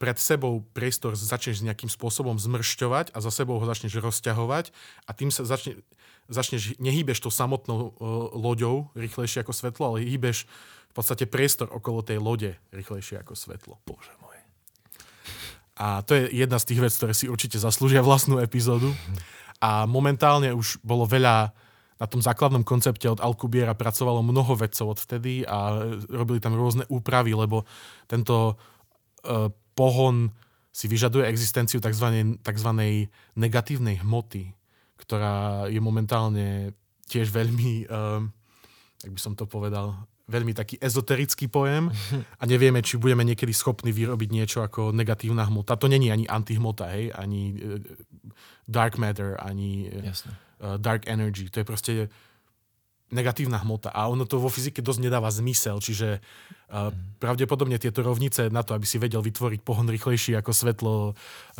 pred sebou priestor začneš nejakým spôsobom zmršťovať a za sebou ho začneš rozťahovať a tým sa začne, začneš, nehýbeš to samotnou uh, loďou rýchlejšie ako svetlo, ale hýbeš v podstate priestor okolo tej lode rýchlejšie ako svetlo. Bože môj. A to je jedna z tých vecí, ktoré si určite zaslúžia vlastnú epizódu. A momentálne už bolo veľa na tom základnom koncepte od Alkubiera pracovalo mnoho vedcov odvtedy a robili tam rôzne úpravy, lebo tento uh, pohon si vyžaduje existenciu tzv. tzv. negatívnej hmoty, ktorá je momentálne tiež veľmi, um, jak by som to povedal, veľmi taký ezoterický pojem <laughs> a nevieme, či budeme niekedy schopní vyrobiť niečo ako negatívna hmota. To není ani antihmota, hej, ani uh, dark matter, ani uh, dark energy. To je proste negatívna hmota a ono to vo fyzike dosť nedáva zmysel, čiže uh, pravdepodobne tieto rovnice na to, aby si vedel vytvoriť pohon rýchlejší ako svetlo,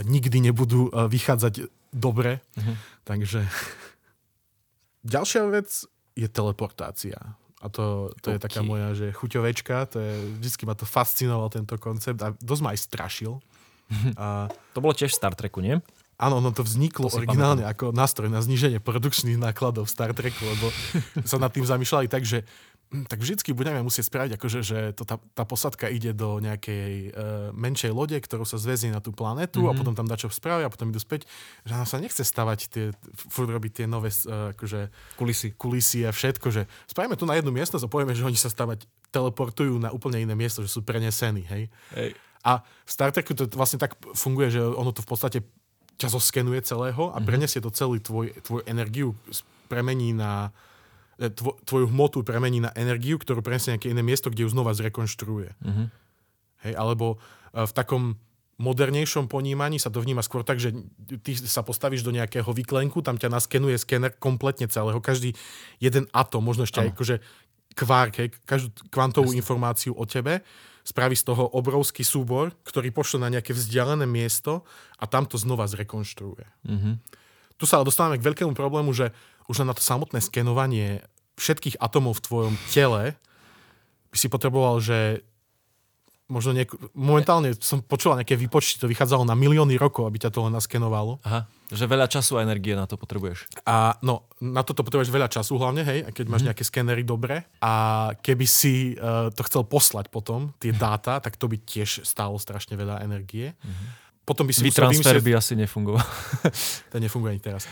nikdy nebudú uh, vychádzať dobre. Uh-huh. Takže <laughs> ďalšia vec je teleportácia. A to, to okay. je taká moja, že chuťovečka, to je, vždycky ma to fascinoval tento koncept a dosť ma aj strašil. <laughs> A... To bolo tiež v Star Treku, nie? Áno, no to vzniklo to originálne pamätám. ako nástroj na zníženie produkčných nákladov v Star Treku, lebo <laughs> sa nad tým zamýšľali tak, že hm, tak vždycky budeme musieť spraviť, akože, že to, tá, tá posadka ide do nejakej uh, menšej lode, ktorú sa zväzí na tú planetu mm-hmm. a potom tam dačo spravia a potom idú späť. Že nám sa nechce stavať tie, furt robiť tie nové uh, akože, kulisy. kulisy a všetko, že spravíme tu na jednu miestnosť a povieme, že oni sa stavať teleportujú na úplne iné miesto, že sú prenesení. Hej? Hej. A v Star Treku to vlastne tak funguje, že ono to v podstate ťa zoskenuje celého a mhm. prenesie to celý tvoj, tvoju energiu, premení na e, tvo, tvoju hmotu premení na energiu, ktorú prenesie nejaké iné miesto, kde ju znova zrekonštruuje. Mm-hmm. Hej, alebo e, v takom modernejšom ponímaní sa to vníma skôr tak, že ty sa postavíš do nejakého vyklenku, tam ťa naskenuje skener kompletne celého, každý jeden atom, možno ešte aj akože kvárk, hej, každú kvantovú informáciu o tebe, spraví z toho obrovský súbor, ktorý pošle na nejaké vzdialené miesto a tam to znova zrekonštruuje. Mm-hmm. Tu sa ale dostávame k veľkému problému, že už na to samotné skenovanie všetkých atomov v tvojom tele by si potreboval, že možno niek- momentálne som počul nejaké výpočty, to vychádzalo na milióny rokov, aby ťa to len naskenovalo. Aha, že veľa času a energie na to potrebuješ. A no, na toto potrebuješ veľa času hlavne, hej, keď máš nejaké skenery dobre. A keby si uh, to chcel poslať potom, tie dáta, tak to by tiež stálo strašne veľa energie. Potom by si Vytransfer by asi nefungoval. To nefunguje ani teraz.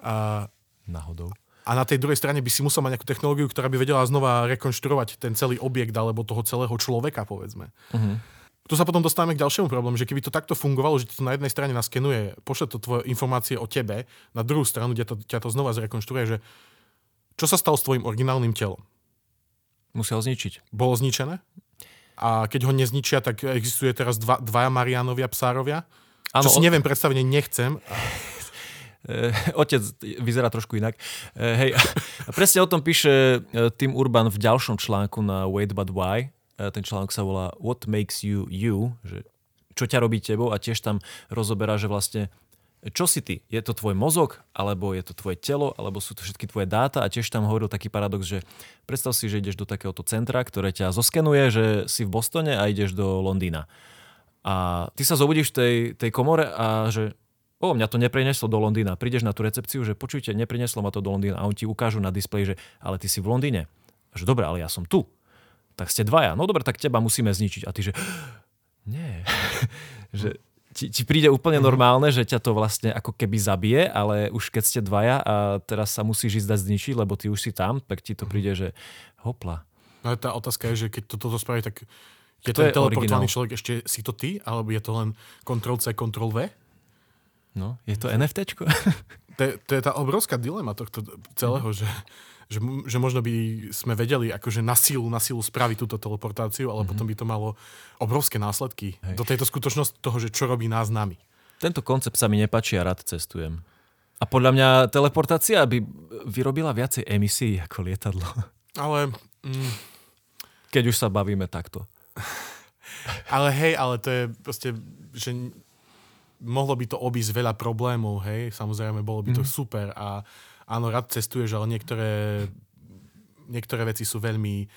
A, Náhodou. A na tej druhej strane by si musel mať nejakú technológiu, ktorá by vedela znova rekonštruovať ten celý objekt alebo toho celého človeka, povedzme. Uh-huh. Tu sa potom dostávame k ďalšiemu problému, že keby to takto fungovalo, že to na jednej strane naskenuje, pošle to tvoje informácie o tebe, na druhú stranu ťa to, ťa to znova zrekonštruuje, že čo sa stalo s tvojim originálnym telom? Ho zničiť. Bolo zničené? A keď ho nezničia, tak existuje teraz dva, dvaja Marianovia psárovia? Áno, čo si neviem predstaviť, nechcem. <laughs> <laughs> Otec vyzerá trošku inak. Eh, hej, a presne o tom píše eh, Tim Urban v ďalšom článku na Wait But Why. Eh, Ten článok sa volá What Makes You You, že čo ťa robí tebou a tiež tam rozoberá, že vlastne čo si ty? Je to tvoj mozog, alebo je to tvoje telo, alebo sú to všetky tvoje dáta a tiež tam hovoril taký paradox, že predstav si, že ideš do takéhoto centra, ktoré ťa zoskenuje, že si v Bostone a ideš do Londýna. A ty sa zobudíš v tej, tej komore a že o, mňa to neprineslo do Londýna. Prídeš na tú recepciu, že počujte, neprineslo ma to do Londýna a oni ti ukážu na displeji, že ale ty si v Londýne. Že dobre, ale ja som tu. Tak ste dvaja. No dobre, tak teba musíme zničiť. A ty že <gasps> nie. <laughs> že ti, ti príde úplne normálne, že ťa to vlastne ako keby zabije, ale už keď ste dvaja a teraz sa musíš ísť dať zničiť, lebo ty už si tam, tak ti to príde, že hopla. No tá otázka je, že keď to, toto spraví, tak je Kto ten je teleportovaný originál? človek ešte si to ty, alebo je to len Ctrl-C, Ctrl-V? No, je to NFTčko? <laughs> To je, to je tá obrovská dilema tohto celého, že, že, že možno by sme vedeli akože na sílu, na sílu spraviť túto teleportáciu, ale potom by to malo obrovské následky Hej. do tejto skutočnosti toho, že čo robí nás nami. Tento koncept sa mi nepáči a rád cestujem. A podľa mňa teleportácia by vyrobila viacej emisí ako lietadlo. <laughs> Ale, mm, Keď už sa bavíme takto. ale hej, ale to je proste, že mohlo by to obísť veľa problémov, hej, samozrejme, bolo by to Mhm. super a áno, rád cestuješ, ale niektoré, niektoré veci sú veľmi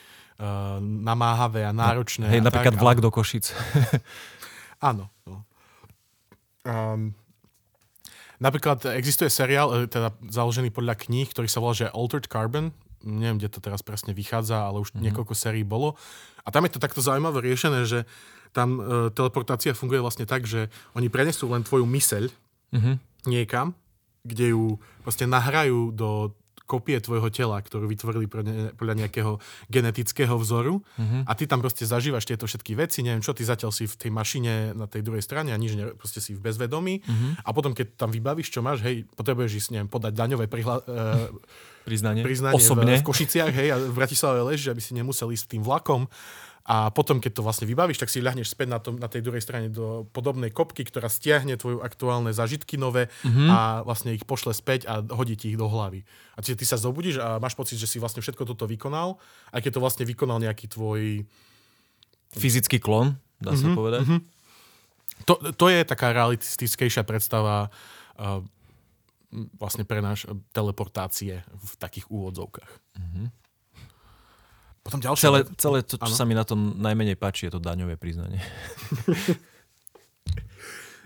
uh, namáhavé a náročné. Hej, a napríklad tak, vlak do Košic. <laughs> Áno. No. Um, napríklad existuje seriál, e, teda založený podľa kníh, ktorý sa volá, že Altered Carbon. Neviem, kde to teraz presne vychádza, ale už mm-hmm. niekoľko sérií bolo. A tam je to takto zaujímavé riešené, že tam e, teleportácia funguje vlastne tak, že oni prenesú len tvoju myseľ Mhm. niekam, kde ju proste nahrajú do kopie tvojho tela, ktorú vytvorili ne- podľa nejakého genetického vzoru Mhm. a ty tam proste zažívaš tieto všetky veci, neviem čo, ty zatiaľ si v tej mašine na tej druhej strane a nič, ne, proste si v bezvedomí Mhm. a potom keď tam vybavíš, čo máš, hej, potrebuješ ísť, neviem, podať daňové prihla- e, Priznanie. priznanie Osobne. V, v Košiciach, hej, a v Bratislave ležíš, aby si nemusel ísť tým vlakom. A potom, keď to vlastne vybavíš, tak si ľahneš späť na, tom, na tej druhej strane do podobnej kopky, ktorá stiahne tvoje aktuálne zažitky nové Mhm. a vlastne ich pošle späť a hodí ti ich do hlavy. A čiže ty sa zobudíš a máš pocit, že si vlastne všetko toto vykonal, aj keď to vlastne vykonal nejaký tvoj... Fyzický klon, dá sa Mhm, povedať. mhm. To, to je taká realistickejšia predstava uh, vlastne pre náš uh, teleportácie v takých úvodzovkách. Potom ďalšia Celé, celé to, čo Áno. sa mi na tom najmenej páči, je to daňové priznanie. <laughs>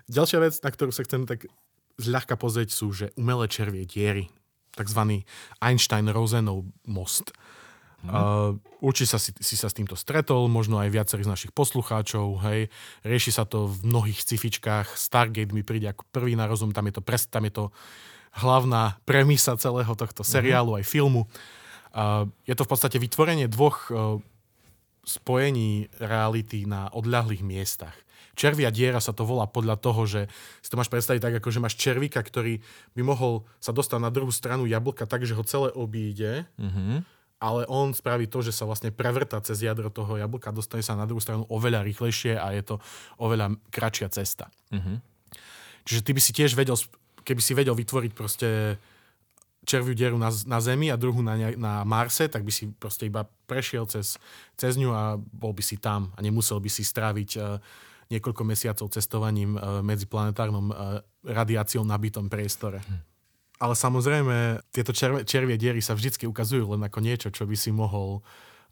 Ďalšia vec, na ktorú sa chcem tak zľahka pozrieť, sú, že umelé červie diery. Takzvaný Einstein-Rosenov most. Mhm. Uh, určite sa si, si sa s týmto stretol, možno aj viacerých z našich poslucháčov, hej. Rieši sa to v mnohých scifičkách. Stargate mi príde ako prvý na rozum, tam je to, pres, tam je to hlavná premisa celého tohto Mhm. seriálu aj filmu. Uh, je to v podstate vytvorenie dvoch uh, spojení reality na odľahlých miestach. Červia diera sa to volá podľa toho, že si to máš predstaviť tak, ako že máš červíka, ktorý by mohol sa dostať na druhú stranu jablka tak, že ho celé obíde, Mhm. ale on spraví to, že sa vlastne prevrta cez jadro toho jablka, dostane sa na druhú stranu oveľa rýchlejšie a je to oveľa kratšia cesta. Mhm. Čiže ty by si tiež vedel, keby si vedel vytvoriť proste červiu dieru na, na Zemi a druhú na, na Marse, tak by si proste iba prešiel cez, cez ňu a bol by si tam a nemusel by si stráviť uh, niekoľko mesiacov cestovaním uh, medzi planetárnom uh, radiáciou nabitom priestore. Hm. Ale samozrejme, tieto červe, červie diery sa vždy ukazujú len ako niečo, čo by si mohol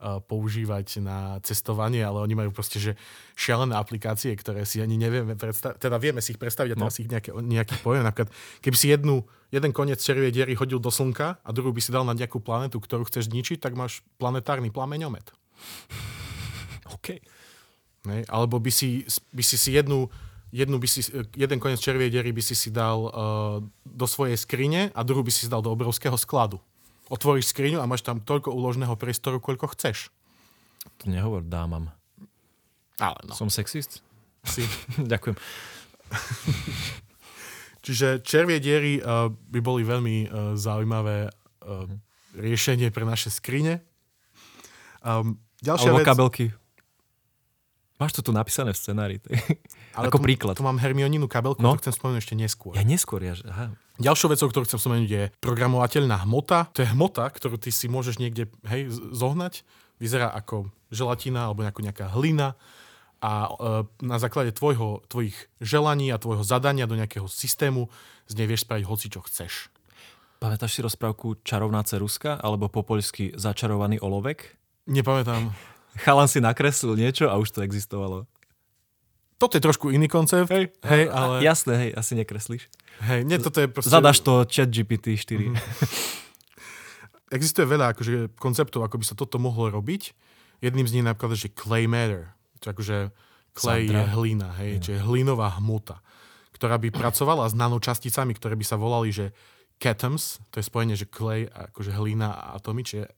používať na cestovanie, ale oni majú proste že šialené aplikácie, ktoré si ani nevieme predstaviť, teda vieme si ich predstaviť a teraz no. ich nejaké, nejaký poviem. Napríklad, keby si jednu, jeden koniec červie diery hodil do slnka a druhú by si dal na nejakú planetu, ktorú chceš zničiť, tak máš planetárny plameňomet. OK. Ne? Alebo by si, by si si jednu, jednu by si, jeden koniec červie diery by si si dal uh, do svojej skrine a druhú by si si dal do obrovského skladu otvoríš skriňu a máš tam toľko uložného priestoru, koľko chceš. To nehovor dámam. Ale no. Som sexist? Si. <laughs> Ďakujem. <laughs> Čiže červie diery uh, by boli veľmi uh, zaujímavé uh, riešenie pre naše skrine. Um, ďalšia Alebo vec... kabelky. Máš to tu napísané v scenári. Ale Ako tu, príklad. Tu mám Hermioninu kabelku, no? chcem spomenúť ešte neskôr. Ja neskôr, ja, aha. Ďalšou vecou, ktorú chcem spomenúť, je programovateľná hmota. To je hmota, ktorú ty si môžeš niekde hej, zohnať. Vyzerá ako želatina alebo nejaká, nejaká hlina a e, na základe tvojho, tvojich želaní a tvojho zadania do nejakého systému z nej vieš spraviť hoci, čo chceš. Pamätáš si rozprávku Čarovná ceruska alebo po poľsky Začarovaný olovek? Nepamätám. Chalan si nakreslil niečo a už to existovalo. Toto je trošku iný koncept. Hej, hej ale... Jasné, hej, asi nekreslíš. Hej, nie, toto je proste... Zadaš to chat GPT 4. Mm-hmm. <laughs> Existuje veľa akože, konceptov, ako by sa toto mohlo robiť. Jedným z nich napríklad, že clay matter. Čo akože clay Sandra. je hlina, hej, yeah. čiže hlinová hmota, ktorá by pracovala s nanočasticami, ktoré by sa volali, že catoms, to je spojenie, že clay, akože hlina a atomy, čiže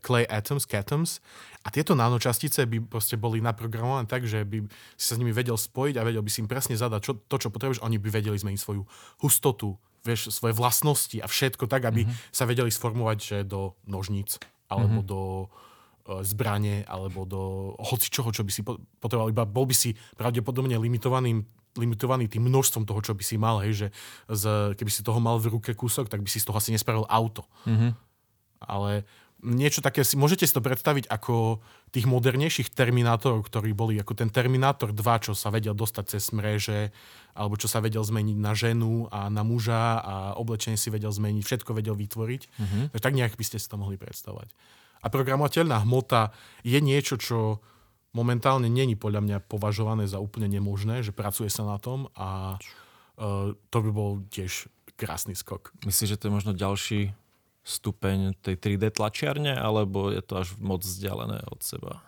clay atoms, catoms. A tieto nanočastice by proste boli naprogramované tak, že by si sa s nimi vedel spojiť a vedel by si im presne zadať čo, to, čo potrebuješ. Oni by vedeli zmeniť svoju hustotu, vieš, svoje vlastnosti a všetko tak, aby mm-hmm. sa vedeli sformovať že do nožníc alebo mm-hmm. do uh, zbrane alebo do hoci čoho, čo by si potreboval. Iba bol by si pravdepodobne limitovaným limitovaný tým množstvom toho, čo by si mal, hej, že z, keby si toho mal v ruke kúsok, tak by si z toho asi nespravil auto. Mm-hmm. Ale niečo také si, môžete si to predstaviť ako tých modernejších Terminátorov, ktorí boli ako ten Terminátor 2, čo sa vedel dostať cez mreže, alebo čo sa vedel zmeniť na ženu a na muža a oblečenie si vedel zmeniť, všetko vedel vytvoriť. Mm-hmm. Tak, tak nejak by ste si to mohli predstavovať. A programovateľná hmota je niečo, čo momentálne není podľa mňa považované za úplne nemožné, že pracuje sa na tom a uh, to by bol tiež krásny skok. Myslíš, že to je možno ďalší stupeň tej 3D tlačiarne, alebo je to až moc vzdialené od seba?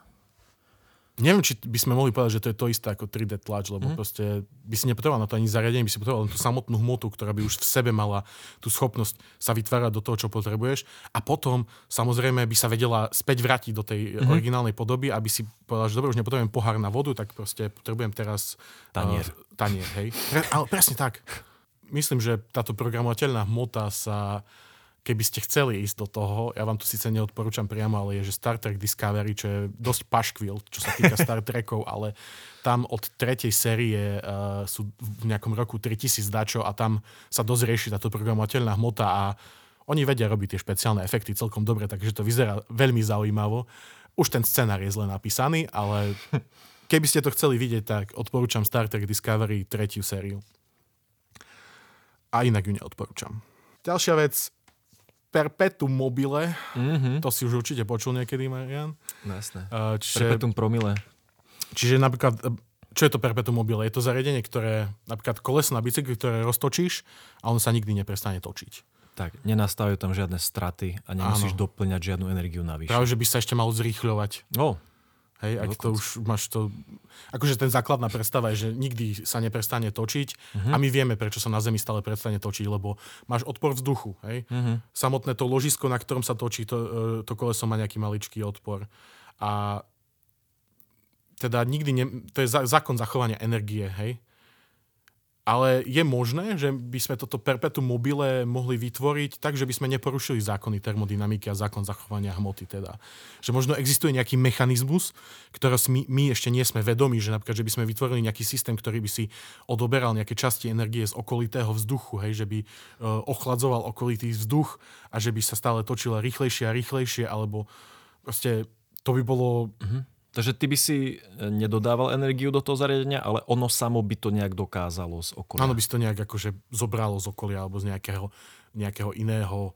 Neviem, či by sme mohli povedať, že to je to isté ako 3D tlač, lebo mm. proste by si nepotreboval na to ani zariadenie, by si potreboval len tú samotnú hmotu, ktorá by už v sebe mala tú schopnosť sa vytvárať do toho, čo potrebuješ. A potom samozrejme by sa vedela späť vrátiť do tej mm-hmm. originálnej podoby, aby si povedal, že dobre, už nepotrebujem pohár na vodu, tak proste potrebujem teraz tanier. Uh, tanier hej. Pre, ale presne tak. Myslím, že táto programovateľná hmota sa keby ste chceli ísť do toho, ja vám to síce neodporúčam priamo, ale je, že Star Trek Discovery, čo je dosť paškvil, čo sa týka Star Trekov, ale tam od tretej série uh, sú v nejakom roku 3000 dačo a tam sa dosť rieši táto programovateľná hmota a oni vedia robiť tie špeciálne efekty celkom dobre, takže to vyzerá veľmi zaujímavo. Už ten scenár je zle napísaný, ale <laughs> keby ste to chceli vidieť, tak odporúčam Star Trek Discovery tretiu sériu. A inak ju neodporúčam. Ďalšia vec, Perpetuum mobile, mm-hmm. to si už určite počul niekedy, Marian. No jasné. Uh, čiže, Perpetuum promile. Čiže napríklad, e, čo je to Perpetuum mobile? Je to zariadenie, ktoré, napríklad koleso na bicykli, ktoré roztočíš a ono sa nikdy neprestane točiť. Tak, nenastávajú tam žiadne straty a nemusíš Áno. doplňať žiadnu energiu navyše. Práve, že by sa ešte mal zrýchľovať. No, Hej, ak to už máš to... Akože ten základná predstava je, že nikdy sa neprestane točiť uh-huh. a my vieme, prečo sa na Zemi stále prestane točiť, lebo máš odpor vzduchu. Hej? Uh-huh. Samotné to ložisko, na ktorom sa točí, to, e, to koleso má nejaký maličký odpor. A teda nikdy... Ne, to je zákon zachovania energie, hej? Ale je možné, že by sme toto perpetuum mobile mohli vytvoriť tak, že by sme neporušili zákony termodynamiky a zákon zachovania hmoty. Teda. Že možno existuje nejaký mechanizmus, ktorý my, my ešte nie sme vedomi, že napríklad, že by sme vytvorili nejaký systém, ktorý by si odoberal nejaké časti energie z okolitého vzduchu, hej, že by uh, ochladzoval okolitý vzduch a že by sa stále točila rýchlejšie a rýchlejšie, alebo proste to by bolo... Uh-huh Takže ty by si e, nedodával energiu do toho zariadenia, ale ono samo by to nejak dokázalo z okolia. Áno, by si to nejak akože zobralo z okolia alebo z nejakého, nejakého iného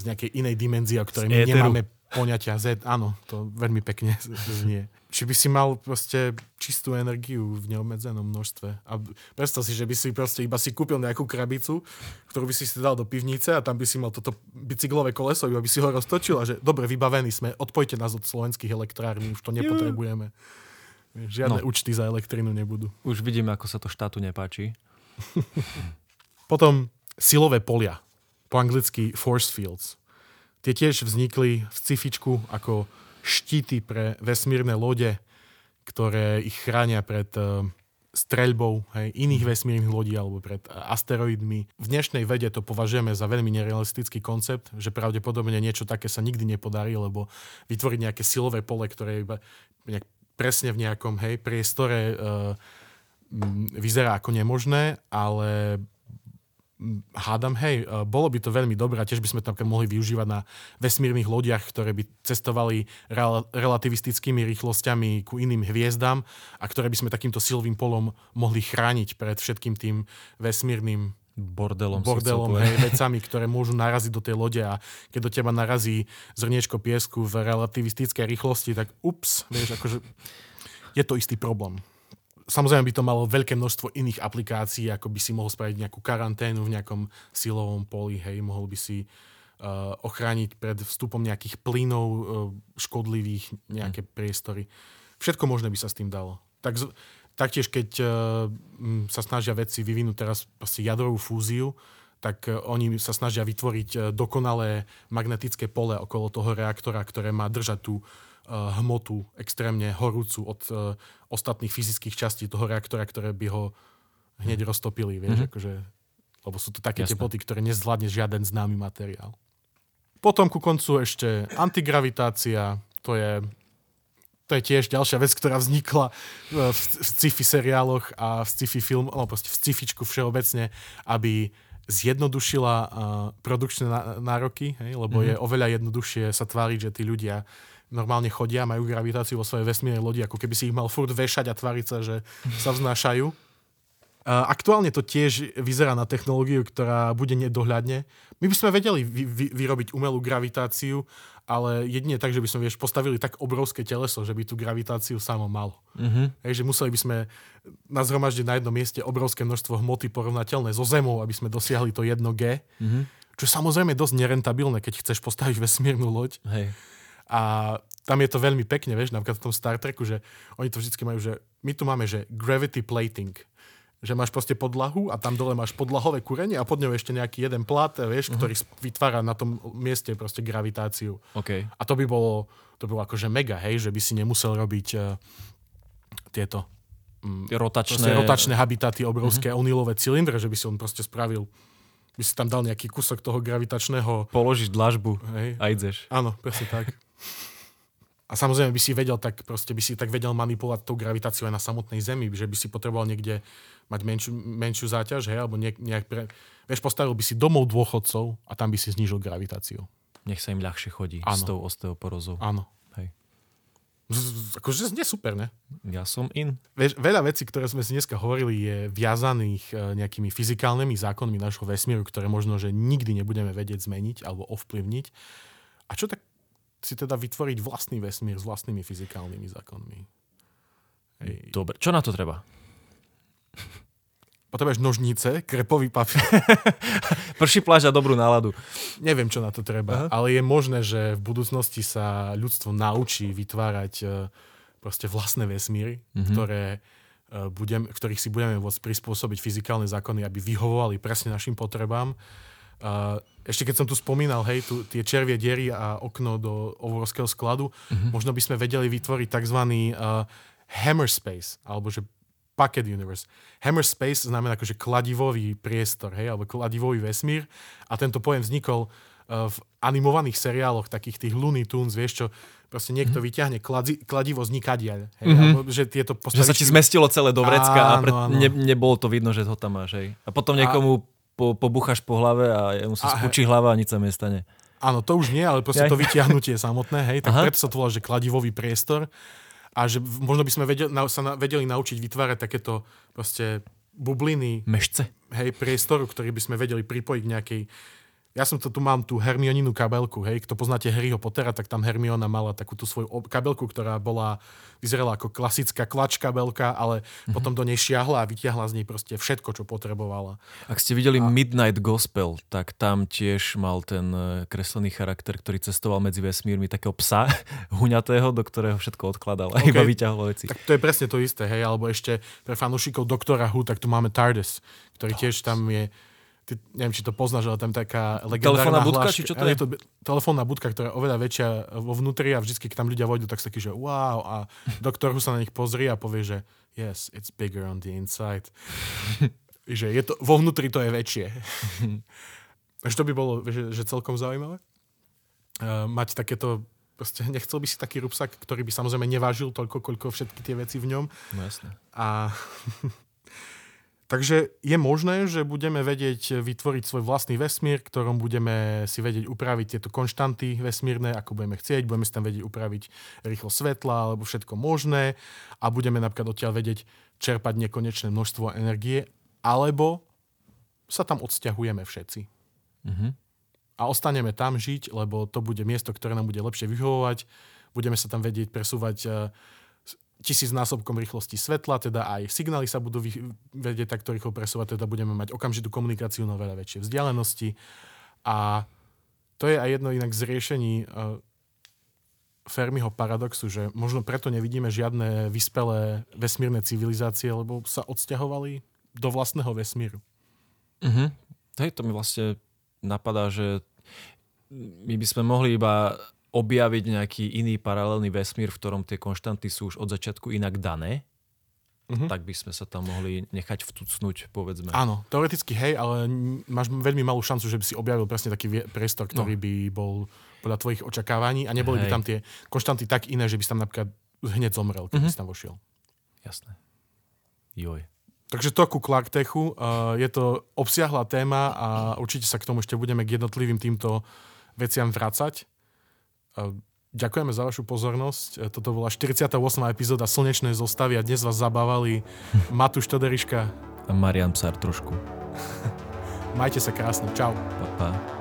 z nejakej inej dimenzie, o ktorej my nemáme poňatia Z, áno, to veľmi pekne <laughs> znie. Či by si mal proste čistú energiu v neobmedzenom množstve. A predstav si, že by si proste iba si kúpil nejakú krabicu, ktorú by si si dal do pivnice a tam by si mal toto bicyklové koleso, iba by si ho roztočil a že dobre, vybavení sme, odpojte nás od slovenských elektrární, už to nepotrebujeme. Žiadne no. účty za elektrínu nebudú. Už vidíme, ako sa to štátu nepáči. <laughs> Potom silové polia. Po anglicky force fields Tie tiež vznikli v scifičku ako štíty pre vesmírne lode, ktoré ich chránia pred uh, streľbou hej, iných mhm. vesmírnych lodí alebo pred asteroidmi. V dnešnej vede to považujeme za veľmi nerealistický koncept, že pravdepodobne niečo také sa nikdy nepodarí, lebo vytvoriť nejaké silové pole, ktoré iba nejak presne v nejakom hej, priestore uh, vyzerá ako nemožné, ale hádam, hej, e, bolo by to veľmi dobré a tiež by sme to mohli využívať na vesmírnych lodiach, ktoré by cestovali rel- relativistickými rýchlosťami ku iným hviezdam a ktoré by sme takýmto silovým polom mohli chrániť pred všetkým tým vesmírnym bordelom, bordelom hej, vecami, ktoré môžu naraziť do tej lode a keď do teba narazí zrniečko piesku v relativistickej rýchlosti, tak ups, vieš, akože je to istý problém. Samozrejme by to malo veľké množstvo iných aplikácií, ako by si mohol spraviť nejakú karanténu v nejakom silovom poli, hej, mohol by si uh, ochrániť pred vstupom nejakých plynov uh, škodlivých nejaké hmm. priestory. Všetko možné by sa s tým dalo. Tak, taktiež, keď uh, sa snažia vedci vyvinúť teraz jadrovú fúziu, tak oni sa snažia vytvoriť dokonalé magnetické pole okolo toho reaktora, ktoré má držať tú Eh, hmotu extrémne horúcu od uh, ostatných fyzických častí toho reaktora, ktoré by ho hneď roztopili, vieš, mm-hmm. akože, lebo sú to také Jasne. teploty, ktoré nezvládne žiaden známy materiál. Potom ku koncu ešte antigravitácia, to je, to je tiež ďalšia vec, ktorá vznikla v, v sci-fi seriáloch a v sci-fi film, no proste v sci-fičku všeobecne, aby zjednodušila uh, produkčné nároky, hej, lebo mm-hmm. je oveľa jednoduchšie sa tváriť, že tí ľudia normálne chodia, majú gravitáciu vo svojej vesmírnej lodi, ako keby si ich mal furt vešať a tváriť sa, že sa vznášajú. Aktuálne to tiež vyzerá na technológiu, ktorá bude nedohľadne. My by sme vedeli vy, vy, vyrobiť umelú gravitáciu, ale jedine tak, že by sme vieš, postavili tak obrovské teleso, že by tú gravitáciu samo mal. Mm-hmm. Hej, že museli by sme nazhromaždiť na jednom mieste obrovské množstvo hmoty porovnateľné so Zemou, aby sme dosiahli to 1G. Mm-hmm. Čo je samozrejme dosť nerentabilné, keď chceš postaviť vesmírnu loď. Hej. A tam je to veľmi pekne, vieš, napríklad v tom Star Treku, že oni to vždy majú, že my tu máme, že gravity plating, že máš proste podlahu a tam dole máš podlahové kúrenie a pod ňou ešte nejaký jeden plat, vieš, uh-huh. ktorý vytvára na tom mieste proste gravitáciu. Okay. A to by bolo, to bolo akože mega, hej, že by si nemusel robiť uh, tieto um, rotačné... rotačné habitaty, obrovské uh-huh. onilové cylindre, že by si on proste spravil by si tam dal nejaký kúsok toho gravitačného... Položiť dlažbu hej. a ideš. Áno, presne tak. <laughs> A samozrejme by si vedel tak, proste by si tak vedel manipulovať tou gravitáciou aj na samotnej Zemi, že by si potreboval niekde mať menšiu, menšiu záťaž, hej, alebo nejak, nejak pre... Vieš, postavil by si domov dôchodcov a tam by si znížil gravitáciu. Nech sa im ľahšie chodí ano. s tou osteoporózou. Áno. Hej. Akože nie super, ne? Ja som in. Vieš, veľa vecí, ktoré sme si dneska hovorili, je viazaných e, nejakými fyzikálnymi zákonmi našho vesmíru, ktoré možno, že nikdy nebudeme vedieť zmeniť alebo ovplyvniť. A čo tak si teda vytvoriť vlastný vesmír s vlastnými fyzikálnymi zákonmi. Hej. Dobre, čo na to treba? Potrebuješ nožnice, krepový papier. <laughs> Prší pláž a dobrú náladu. Neviem, čo na to treba, Aha. ale je možné, že v budúcnosti sa ľudstvo naučí vytvárať e, proste vlastné vesmíry, mm-hmm. ktoré, e, budem, ktorých si budeme môcť prispôsobiť fyzikálne zákony, aby vyhovovali presne našim potrebám ešte keď som tu spomínal, hej, tu, tie červie diery a okno do obrovského skladu, uh-huh. možno by sme vedeli vytvoriť tzv. Uh, hammer space, alebo že Bucket Universe. Hammer Space znamená akože kladivový priestor, hej, alebo kladivový vesmír a tento pojem vznikol uh, v animovaných seriáloch, takých tých Looney Tunes, vieš čo, proste niekto mm-hmm. vyťahne kladi, kladivo z nikadiaľ. Hej, mm-hmm. alebo, že, tieto postavičky... že sa ti zmestilo celé do vrecka áno, a pred, áno. Ne, nebolo to vidno, že ho tam máš. Hej. A potom niekomu a... po, pobuchaš po hlave a mu sa spučí hlava a nič sa nestane. Áno, to už nie, ale proste to vyťahnutie samotné, hej, tak Aha. preto sa to volá, že kladivový priestor a že možno by sme vedeli, sa na, vedeli naučiť vytvárať takéto proste bubliny. Mešce. Hej, priestoru, ktorý by sme vedeli pripojiť k nejakej ja som to tu mám tú Hermioninu kabelku, hej, kto poznáte Harryho Pottera, tak tam Hermiona mala takú tú svoju kabelku, ktorá bola, vyzerala ako klasická klač kabelka, ale mm-hmm. potom do nej šiahla a vytiahla z nej proste všetko, čo potrebovala. Ak ste videli a... Midnight Gospel, tak tam tiež mal ten e, kreslený charakter, ktorý cestoval medzi vesmírmi takého psa <laughs> huňatého, do ktorého všetko odkladal a okay. iba vyťahlo veci. Tak to je presne to isté, hej, alebo ešte pre fanúšikov Doktora Who, tak tu máme TARDIS, ktorý tiež tam je ty, neviem, či to poznáš, ale tam taká legendárna Telefónna budka, či čo to je? je to telefónna budka, ktorá je oveľa väčšia vo vnútri a vždy, keď tam ľudia vojdu, tak sa taký, že wow, a doktor sa na nich pozrie a povie, že yes, it's bigger on the inside. <laughs> že je to, vo vnútri to je väčšie. <laughs> Až to by bolo že, že celkom zaujímavé. Uh, mať takéto proste nechcel by si taký rupsak, ktorý by samozrejme nevážil toľko, koľko všetky tie veci v ňom. No jasne. A <laughs> Takže je možné, že budeme vedieť vytvoriť svoj vlastný vesmír, ktorom budeme si vedieť upraviť tieto konštanty vesmírne, ako budeme chcieť, budeme si tam vedieť upraviť rýchlo svetla alebo všetko možné a budeme napríklad odtiaľ vedieť čerpať nekonečné množstvo energie, alebo sa tam odsťahujeme všetci. Mm-hmm. A ostaneme tam žiť, lebo to bude miesto, ktoré nám bude lepšie vyhovovať, budeme sa tam vedieť presúvať eh, tisícnásobkom rýchlosti svetla, teda aj signály sa budú vedieť takto rýchlo presúvať, teda budeme mať okamžitú komunikáciu na veľa väčšie vzdialenosti. A to je aj jedno inak z riešení uh, Fermiho paradoxu, že možno preto nevidíme žiadne vyspelé vesmírne civilizácie, lebo sa odsťahovali do vlastného vesmíru. Uh-huh. Hej, to mi vlastne napadá, že my by sme mohli iba objaviť nejaký iný paralelný vesmír, v ktorom tie konštanty sú už od začiatku inak dané, uh-huh. tak by sme sa tam mohli nechať vtucnúť, povedzme. Áno, teoreticky hej, ale máš veľmi malú šancu, že by si objavil presne taký priestor, ktorý no. by bol podľa tvojich očakávaní a neboli hej. by tam tie konštanty tak iné, že by si tam napríklad hneď zomrel, keď by si tam vošiel. Jasné. Joj. Takže to ku Clarktechu. Uh, je to obsiahla téma a určite sa k tomu ešte budeme k jednotlivým týmto veciam vracať. Ďakujeme za vašu pozornosť. Toto bola 48. epizóda Slnečnej zostavy a dnes vás zabávali <laughs> Matúš Toderiška a Marian Psar trošku. Majte sa krásne. Čau. Pa, pa.